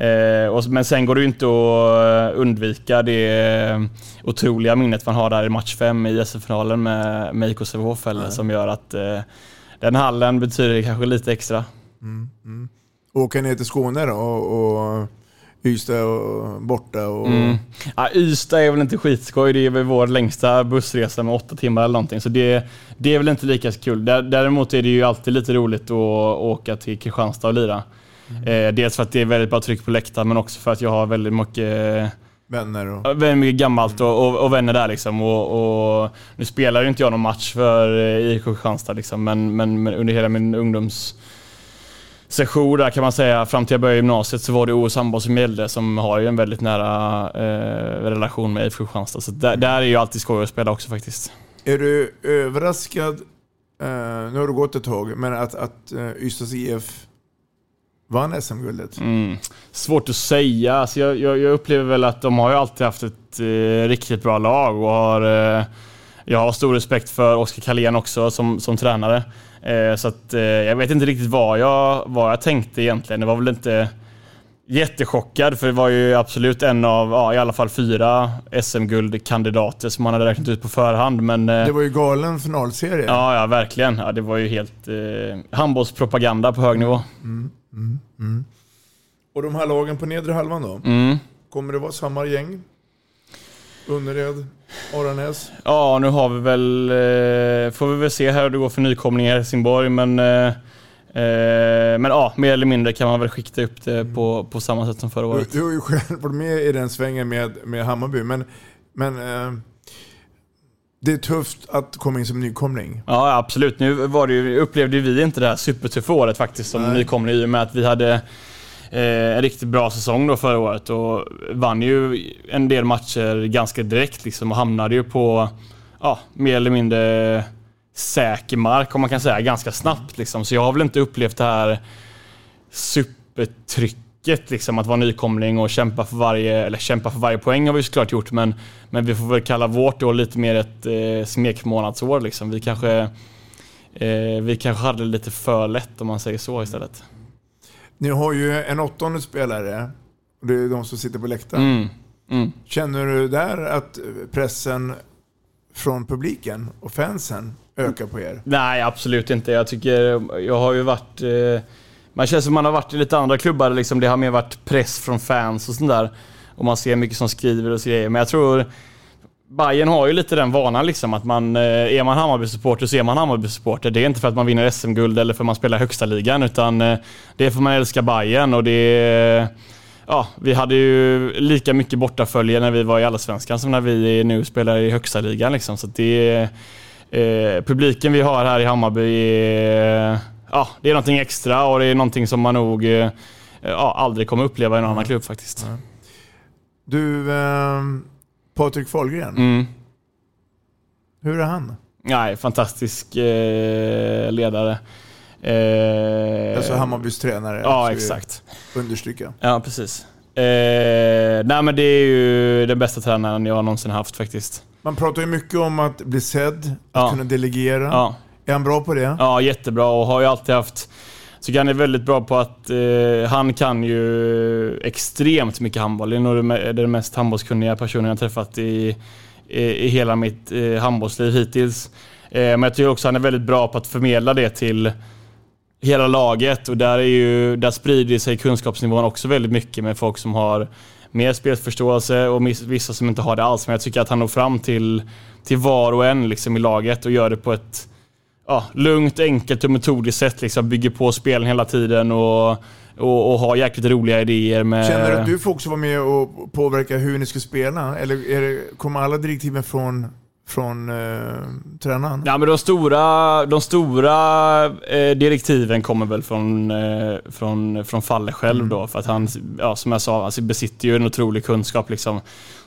Eh, och, men sen går det ju inte att eh, undvika det eh, otroliga minnet man har där i match 5 i SM-finalen med, med IK Sävehof som gör att den hallen betyder kanske lite extra. Åka ner till Skåne då och, och Ystad och borta och... Mm. Ja, Ystad är väl inte skitskoj. Det är väl vår längsta bussresa med åtta timmar eller någonting. Så det, det är väl inte lika kul. Där- Däremot är det ju alltid lite roligt att åka till Kristianstad och lira. Eh, dels för att det är väldigt bra tryck på läktaren men också för att jag har väldigt mycket Vänner och... Väldigt mycket gammalt och, och, och vänner där liksom. Och, och, nu spelar ju inte jag någon match för eh, IK Kristianstad liksom, men, men, men under hela min ungdoms sejour där kan man säga. Fram till jag började gymnasiet så var det OS handboll som gällde som har ju en väldigt nära eh, relation med IFK Kristianstad. Så där, där är ju alltid skoj att spela också faktiskt. Är du överraskad, eh, nu har det gått ett tag, men att, att eh, Ystads IF vann SM-guldet? Mm. Svårt att säga. Alltså jag, jag, jag, upplever väl att de har ju alltid haft ett eh, riktigt bra lag och har, eh, jag har stor respekt för Oskar Karlén också som, som tränare. Eh, så att, eh, jag vet inte riktigt vad jag, vad jag tänkte egentligen. Det var väl inte jättechockad för det var ju absolut en av, ja, i alla fall fyra SM-guldkandidater som man hade räknat ut på förhand. Men, eh, det var ju galen finalserie. Ja, ja verkligen. Ja, det var ju helt eh, handbollspropaganda på hög nivå. Mm, mm, mm. Och de här lagen på nedre halvan då? Mm. Kommer det vara samma gäng? Önnered, Aranäs? Ja, nu har vi väl... Eh, får vi väl se här hur det går för nykomlingar i Helsingborg, men... Eh, men ja, mer eller mindre kan man väl skikta upp det på, på samma sätt som förra året. Du, du har ju själv varit med i den svängen med, med Hammarby, men... men eh, det är tufft att komma in som nykomling. Ja, absolut. Nu var det ju, upplevde vi inte det här supertuffa året faktiskt som Nej. nykomling i och med att vi hade eh, en riktigt bra säsong då förra året och vann ju en del matcher ganska direkt liksom och hamnade ju på ja, mer eller mindre säker mark om man kan säga ganska snabbt liksom. Så jag har väl inte upplevt det här supertrycket liksom att vara nykomling och kämpa för varje, eller kämpa för varje poäng har vi såklart gjort men, men vi får väl kalla vårt år lite mer ett eh, smekmånadsår liksom. Vi kanske, eh, vi kanske hade lite för lätt om man säger så istället. Ni har ju en åttonde spelare. Och det är de som sitter på läktaren. Mm. Mm. Känner du där att pressen från publiken och fansen öka på er? Nej, absolut inte. Jag tycker, jag har ju varit... Eh, man känns som man har varit i lite andra klubbar, liksom det har mer varit press från fans och sånt där. Och man ser mycket som skriver och så grejer. Men jag tror Bayern har ju lite den vanan liksom att man, eh, är man Hammarby-supporter så är man Hammarby-supporter. Det är inte för att man vinner SM-guld eller för att man spelar högsta ligan utan eh, det är för att man älskar Bayern och det Ja, vi hade ju lika mycket bortafölje när vi var i Allsvenskan som när vi nu spelar i högsta ligan liksom. Så det är, eh, publiken vi har här i Hammarby är, ja, det är någonting extra och det är någonting som man nog eh, ja, aldrig kommer uppleva i någon annan klubb faktiskt. Du, eh Patrik Fahlgren. Mm. Hur är han? Nej, fantastisk eh, ledare. Eh, alltså Hammarbys tränare. Ja, exakt. Understryka. Ja, precis. Eh, nej men det är ju den bästa tränaren jag någonsin haft faktiskt. Man pratar ju mycket om att bli sedd, att ja. kunna delegera. Ja. Är han bra på det? Ja, jättebra och har ju alltid haft tycker han är väldigt bra på att eh, han kan ju extremt mycket handboll. Det är nog den mest handbollskunniga personen jag träffat i, i, i hela mitt eh, handbollsliv hittills. Eh, men jag tycker också att han är väldigt bra på att förmedla det till hela laget och där, är ju, där sprider sig kunskapsnivån också väldigt mycket med folk som har mer spelförståelse och vissa som inte har det alls. Men jag tycker att han når fram till, till var och en liksom i laget och gör det på ett ja, lugnt, enkelt och metodiskt sätt. Liksom, bygger på spelen hela tiden och, och, och har jäkligt roliga idéer. Med... Känner du att du får också vara med och påverka hur ni ska spela? Eller är det, kommer alla direktiven från från eh, tränaren? Ja, men de stora, de stora eh, direktiven kommer väl från, eh, från, från Falle själv mm. då. För att han, ja, som jag sa, alltså besitter ju en otrolig kunskap. Liksom.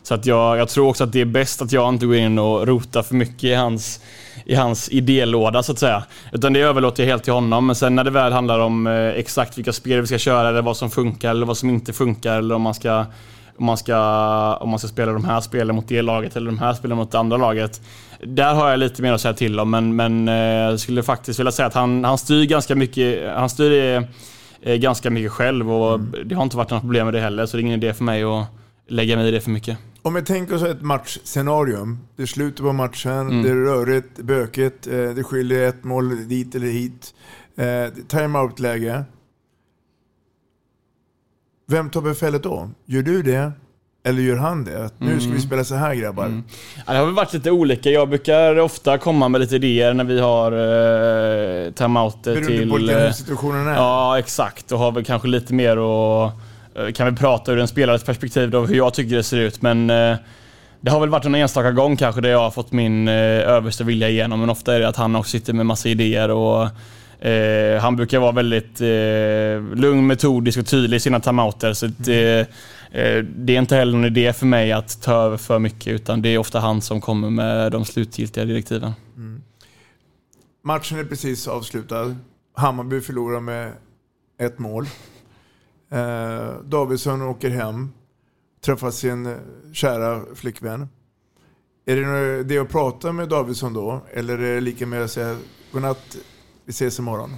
Så att jag, jag tror också att det är bäst att jag inte går in och rotar för mycket i hans, i hans idélåda så att säga. Utan det överlåter jag helt till honom. Men sen när det väl handlar om eh, exakt vilka spel vi ska köra, eller vad som funkar eller vad som inte funkar, eller om man ska om man ska, om man ska spela de här spelen mot det laget eller de här spelen mot det andra laget. Där har jag lite mer att säga till om, men, men eh, jag skulle faktiskt vilja säga att han, han styr ganska mycket. Han styr eh, ganska mycket själv och mm. det har inte varit något problem med det heller, så det är ingen idé för mig att lägga mig i det för mycket. Om vi tänker oss ett matchscenarium. Det är slutet på matchen, mm. det är rörigt, bökigt, eh, det skiljer ett mål dit eller hit. Timeout-läge. Vem tar befälet då? Gör du det? Eller gör han det? Att nu ska vi mm. spela så här grabbar. Mm. Ja, det har väl varit lite olika. Jag brukar ofta komma med lite idéer när vi har eh, timeouter till... Beroende på vilken situationen är? Ja, exakt. Och har väl kanske lite mer och eh, kan vi prata ur en spelares perspektiv då, hur jag tycker det ser ut. Men eh, det har väl varit en enstaka gång kanske där jag har fått min eh, översta vilja igenom. Men ofta är det att han också sitter med massa idéer och Eh, han brukar vara väldigt eh, lugn, metodisk och tydlig i sina timeouter. Så det, eh, det är inte heller någon idé för mig att ta över för mycket, utan det är ofta han som kommer med de slutgiltiga direktiven. Matchen är precis avslutad. Hammarby förlorar med ett mål. Eh, Davidsson åker hem, träffar sin kära flickvän. Är det idé att prata med Davidsson då? Eller är det lika med att säga godnatt, vi ses imorgon?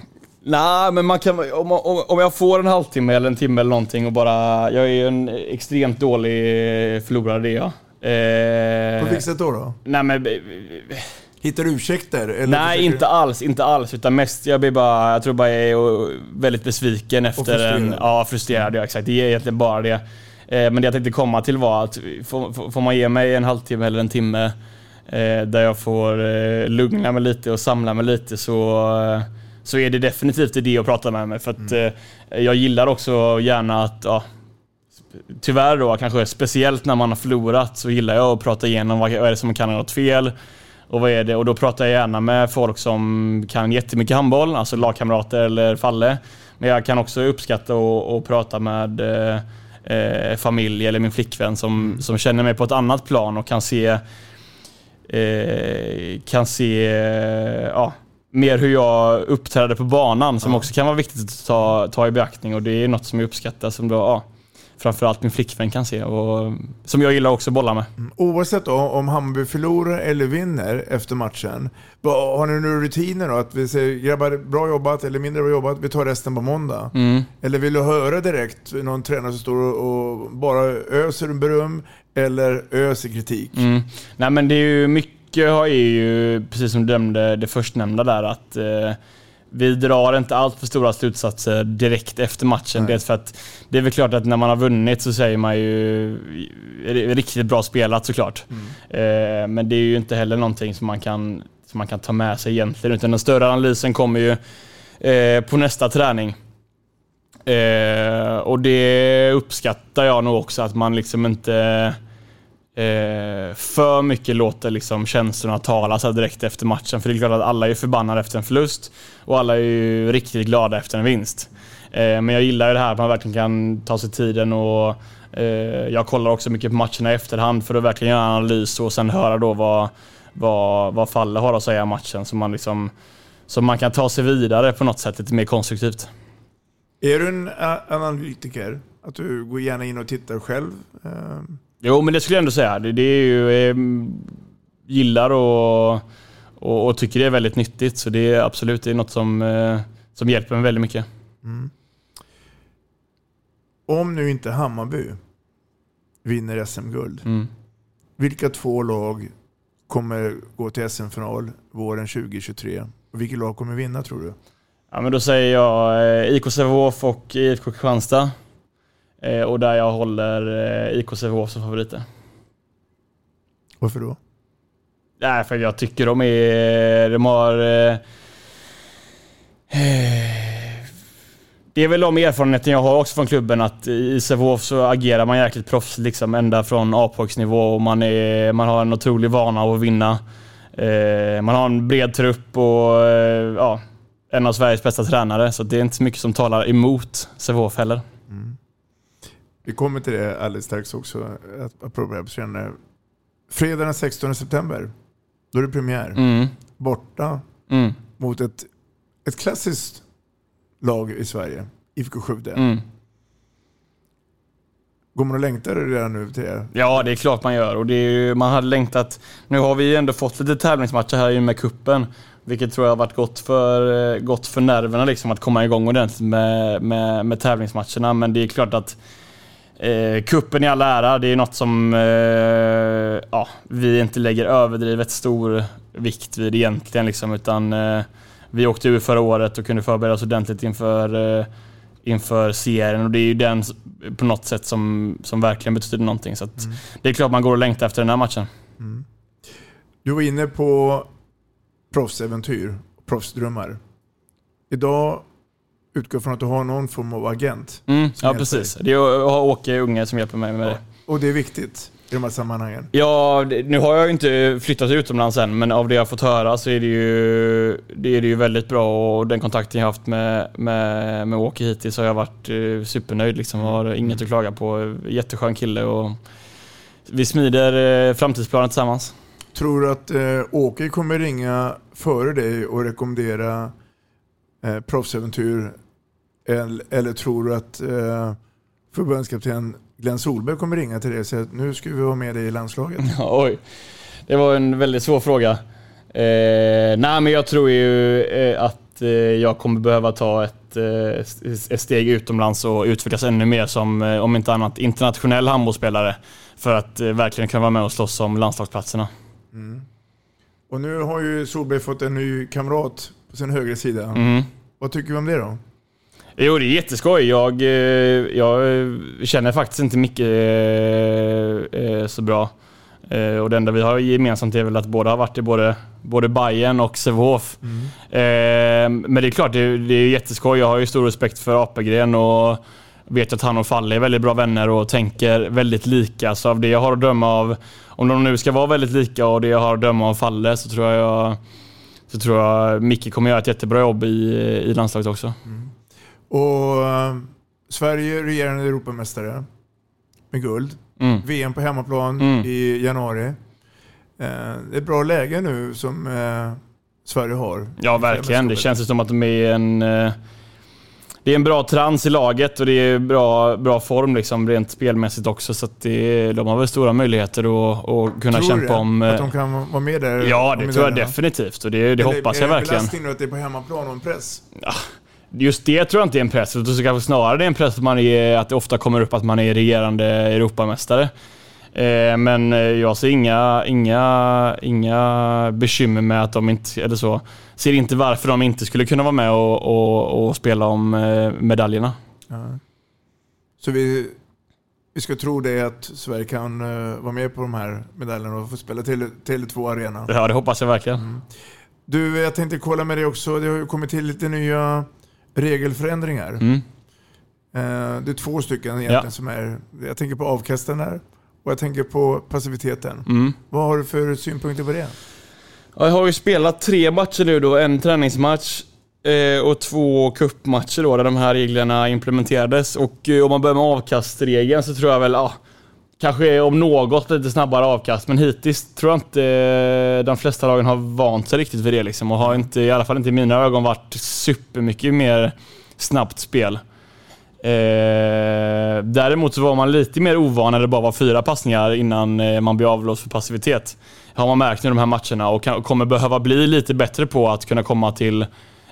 Nej, men man kan, om, om, om jag får en halvtimme eller en timme eller någonting och bara... Jag är ju en extremt dålig förlorare, det är jag. Eh, På vilket sätt då? då? Nej men... Hittar du ursäkter? Eller Nej, försöker- inte alls. Inte alls. Utan mest, jag blir bara... Jag tror bara jag är väldigt besviken efter frustrerad. en... Ja, frustrerad. Ja, exakt. Det är egentligen bara det. Eh, Men det jag tänkte komma till var att får, man ge mig en halvtimme eller en timme där jag får eh, lugna mig lite och samla mig lite så, eh, så är det definitivt idé att prata med mig. För att Mm. eh, jag gillar också gärna att, ja, tyvärr då, kanske speciellt när man har förlorat, så gillar jag att prata igenom vad, vad är det som kan ha gått fel. Och vad är det? Och då pratar jag gärna med folk som kan jättemycket handboll, alltså lagkamrater eller Falle. Men jag kan också uppskatta och prata med eh, eh, familj eller min flickvän som, som känner mig på ett annat plan och kan se eh, kan se eh, ja, mer hur jag uppträder på banan som också kan vara viktigt att ta, ta i beaktning. Och det är något som jag uppskattar som då, ja, framförallt min flickvän kan se och som jag gillar också att bolla med. Oavsett då, om Hammarby förlorar eller vinner efter matchen, har ni några rutiner då? Att vi säger grabbar, bra jobbat eller mindre bra jobbat, vi tar resten på måndag. Mm. Eller vill du höra direkt någon tränare som står och, och bara öser beröm eller öser kritik? Mm. Nej men det är ju mycket är ju, precis som du nämnde det förstnämnda där, att eh, vi drar inte allt för stora slutsatser direkt efter matchen. Nej. Dels för att det är väl klart att när man har vunnit så säger man ju riktigt bra spelat såklart. Eh, men det är ju inte heller någonting som man kan, som man kan ta med sig egentligen. Utan den större analysen kommer ju eh, på nästa träning. Eh, och det uppskattar jag nog också, att man liksom inte eh, för mycket låter liksom känslorna tala så här direkt efter matchen. För det är klart att alla är förbannade efter en förlust och alla är ju riktigt glada efter en vinst. Eh, men jag gillar ju det här att man verkligen kan ta sig tiden och eh, jag kollar också mycket på matcherna i efterhand för att verkligen göra en analys och sen höra då vad, vad, vad Falle har att säga om matchen så man liksom så man kan ta sig vidare på något sätt lite mer konstruktivt. Är du en analytiker? Att du går gärna in och tittar själv? Eh, Jo, men det skulle jag ändå säga. Det, det är ju... Eh, gillar och, och, och tycker det är väldigt nyttigt. Så det är absolut det är något som, eh, som hjälper mig väldigt mycket. Mm. Om nu inte Hammarby vinner SM-guld, Mm. vilka två lag kommer gå till SM-final våren 2023? Och vilket lag kommer vinna tror du? Ja, men då säger jag eh, IK Sävehof och IFK Kristianstad. Eh, och där jag håller eh, IK Sävehof som favoriter. Varför då? Nej, för jag tycker de är... De har... Eh, eh, det är väl de erfarenheter jag har också från klubben att i Sävehof så agerar man jäkligt proffsigt liksom ända från A-pojksnivå och man, är, man har en otrolig vana att vinna. Eh, man har en bred trupp och eh, ja, en av Sveriges bästa tränare så det är inte så mycket som talar emot Sävehof heller. Vi kommer till det alldeles strax också. att- Apropå senare. Fredag den 16 september, då är det premiär. Mm. Borta Mm. mot ett, ett klassiskt lag i Sverige, IFK Skövde. Mm. Går man och längtar redan nu till det? Ja, det är klart man gör. Och det är ju, man hade längtat... Nu har vi ju ändå fått lite tävlingsmatcher här i med kuppen Vilket tror jag har varit gott för, gott för nerverna liksom, att komma igång ordentligt med, med, med tävlingsmatcherna. Men det är klart att eh, kuppen i all ära, det är något som eh, ja, vi inte lägger överdrivet stor vikt vid egentligen. Liksom, utan eh, vi åkte ur förra året och kunde förbereda oss ordentligt inför eh, inför serien och det är ju den på något sätt som, som verkligen betyder någonting. Så att det är klart man går och längtar efter den här matchen. Du var inne på proffsäventyr, proffsdrömmar. Idag utgår från att du har någon form av agent. Mm, ja precis. dig. Det är jag har Åke Unge som hjälper mig med det. Och det är viktigt. i de här sammanhangen? Ja, nu har jag ju inte flyttat utomlands än, men av det jag har fått höra så är det ju, det är det ju väldigt bra och den kontakten jag har haft med, med, med Åke hittills har jag varit eh, supernöjd liksom. Har inget att klaga på. Jätteskön kille och vi smider eh, framtidsplanen tillsammans. Tror du att eh, Åke kommer ringa före dig och rekommendera eh, proffsäventyr? Eller, eller tror du att eh, förbundskapten Glenn Solberg kommer ringa till dig och säga att nu ska vi vara med dig i landslaget? [LAUGHS] Ja, Oj, det var en väldigt svår fråga. Eh, nej, men jag tror ju eh, att eh, jag kommer behöva ta ett, eh, ett steg utomlands och utvecklas ännu mer som, om inte annat, internationell handbollsspelare. För att verkligen kunna vara med och slåss om landslagsplatserna. Mm. Och nu har ju Solberg fått en ny kamrat på sin högra sida. Mm. Vad tycker vi om det då? Jo, det är jätteskoj. Jag, eh, jag eh, känner faktiskt inte Micke eh, så bra. Och det enda vi har gemensamt är väl att båda har varit i både, både Bayern och Sävehof. Eh, Men det är klart, det är, det är jätteskoj. Jag har ju stor respekt för Apelgren och vet att han och Falle är väldigt bra vänner och tänker väldigt lika. Så av det jag har att döma av, om de nu ska vara väldigt lika och det jag har att döma av Falle så tror jag så tror jag Micke kommer göra ett jättebra jobb i, i landslaget också. Och eh, Sverige regerande Europamästare med guld. Mm. VM på hemmaplan Mm. i januari. Eh, det är ett bra läge nu som eh, Sverige har. Ja, verkligen. Det känns som att de är en... Det är en bra trans i laget och det är bra, bra form liksom, rent spelmässigt också. Så det, de har väl stora möjligheter att, att kunna Tror kämpa det? om... Att de kan vara med där? Ja, det tror jag definitivt och det, det hoppas jag Är det en verkligen. belastning då att det är på hemmaplan och en press? Just det tror jag inte är en press, utan kanske snarare det är en press att, man är, att det ofta kommer upp att man är regerande Europamästare. Eh, men eh, jag ser inga, inga, inga bekymmer med att de inte, eller så, ser inte varför de inte skulle kunna vara med och, och, och spela om eh, medaljerna. Ja. Så vi, vi ska tro det att Sverige kan vara med på de här medaljerna och få spela till Tele2 Arena. Ja, det hoppas jag verkligen. Du, jag tänkte kolla med dig också. Det har ju kommit till lite nya regelförändringar. Mm. Eh, Det är två stycken egentligen Ja. som är... Jag tänker på avkasten där och jag tänker på passiviteten. Mm. Vad har du för synpunkter på det? Ja, Jag har ju spelat tre matcher nu då, en träningsmatch eh, och två cupmatcher då där de här reglerna implementerades. Och eh, om man börjar med avkastregeln så tror jag väl, ja, kanske om något lite snabbare avkast. Men hittills tror jag inte eh, de flesta lagen har vant sig riktigt vid det liksom och har inte, i alla fall inte i mina ögon, varit supermycket mer snabbt spel. Eh, däremot så var man lite mer ovan när det bara var fyra passningar innan eh, man blev avblåst för passivitet. Har man märkt nu i de här matcherna och kan, kommer behöva bli lite bättre på att kunna komma till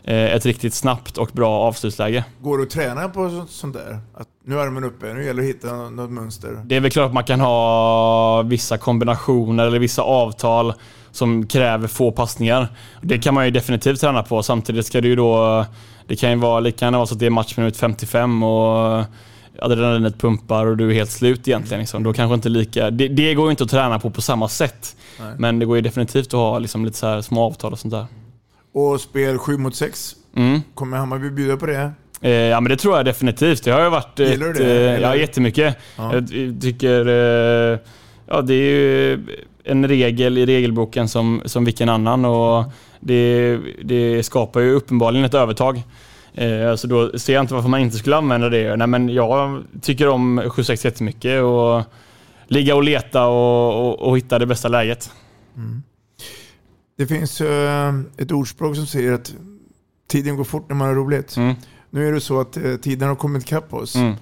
ett riktigt snabbt och bra avslutsläge. Går det att träna på så- sånt där? Att nu är armen uppe, nu gäller det att hitta nå- något mönster. Det är väl klart att man kan ha vissa kombinationer eller vissa avtal som kräver få passningar. Det kan man ju definitivt träna på. Samtidigt ska det ju då... Det kan ju vara lika gärna vara så att det är matchminut 55 och adrenalinet pumpar och du är helt slut egentligen. Liksom. Då kanske inte lika... Det, det går ju inte att träna på på samma sätt. Nej. Men det går ju definitivt att ha liksom lite så små avtal och sånt där. Och spel 7 mot 6. Mm. Kommer Hammarby bjuda på det? Eh, ja men det tror jag definitivt. Det har ju varit Gillar ett, du det, eh, Ja, jättemycket. Ja. Jag tycker... eh, Ja, det är ju en regel i regelboken som, som vilken annan och det, det skapar ju uppenbarligen ett övertag. Eh, Så då ser jag inte varför man inte skulle använda det. Nej, men jag tycker om 7-6 jättemycket och ligga och leta och, och, och hitta det bästa läget. Det finns eh, ett ordspråk som säger att tiden går fort när man har roligt. Mm. Nu är det så att eh, tiden har kommit ikapp oss. Mm.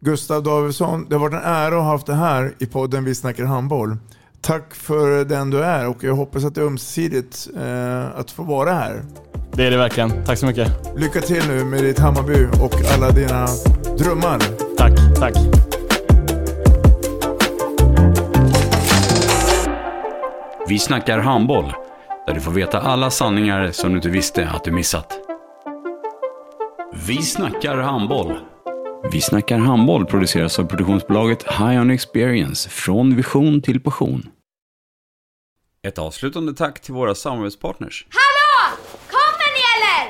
Gustav Davidsson, det har varit en ära att ha haft det här i podden Vi snackar handboll. Tack för den du är och jag hoppas att det är ömsesidigt eh, att få vara här. Det är det verkligen. Tack så mycket. Lycka till nu med ditt Hammarby och alla dina drömmar. Tack, tack. Vi snackar handboll, där du får veta alla sanningar som du inte visste att du missat. Vi snackar handboll. Vi snackar handboll produceras av produktionsbolaget High On Experience, från vision till passion. Ett avslutande tack till våra samarbetspartners. Hallå! Kommer ni eller?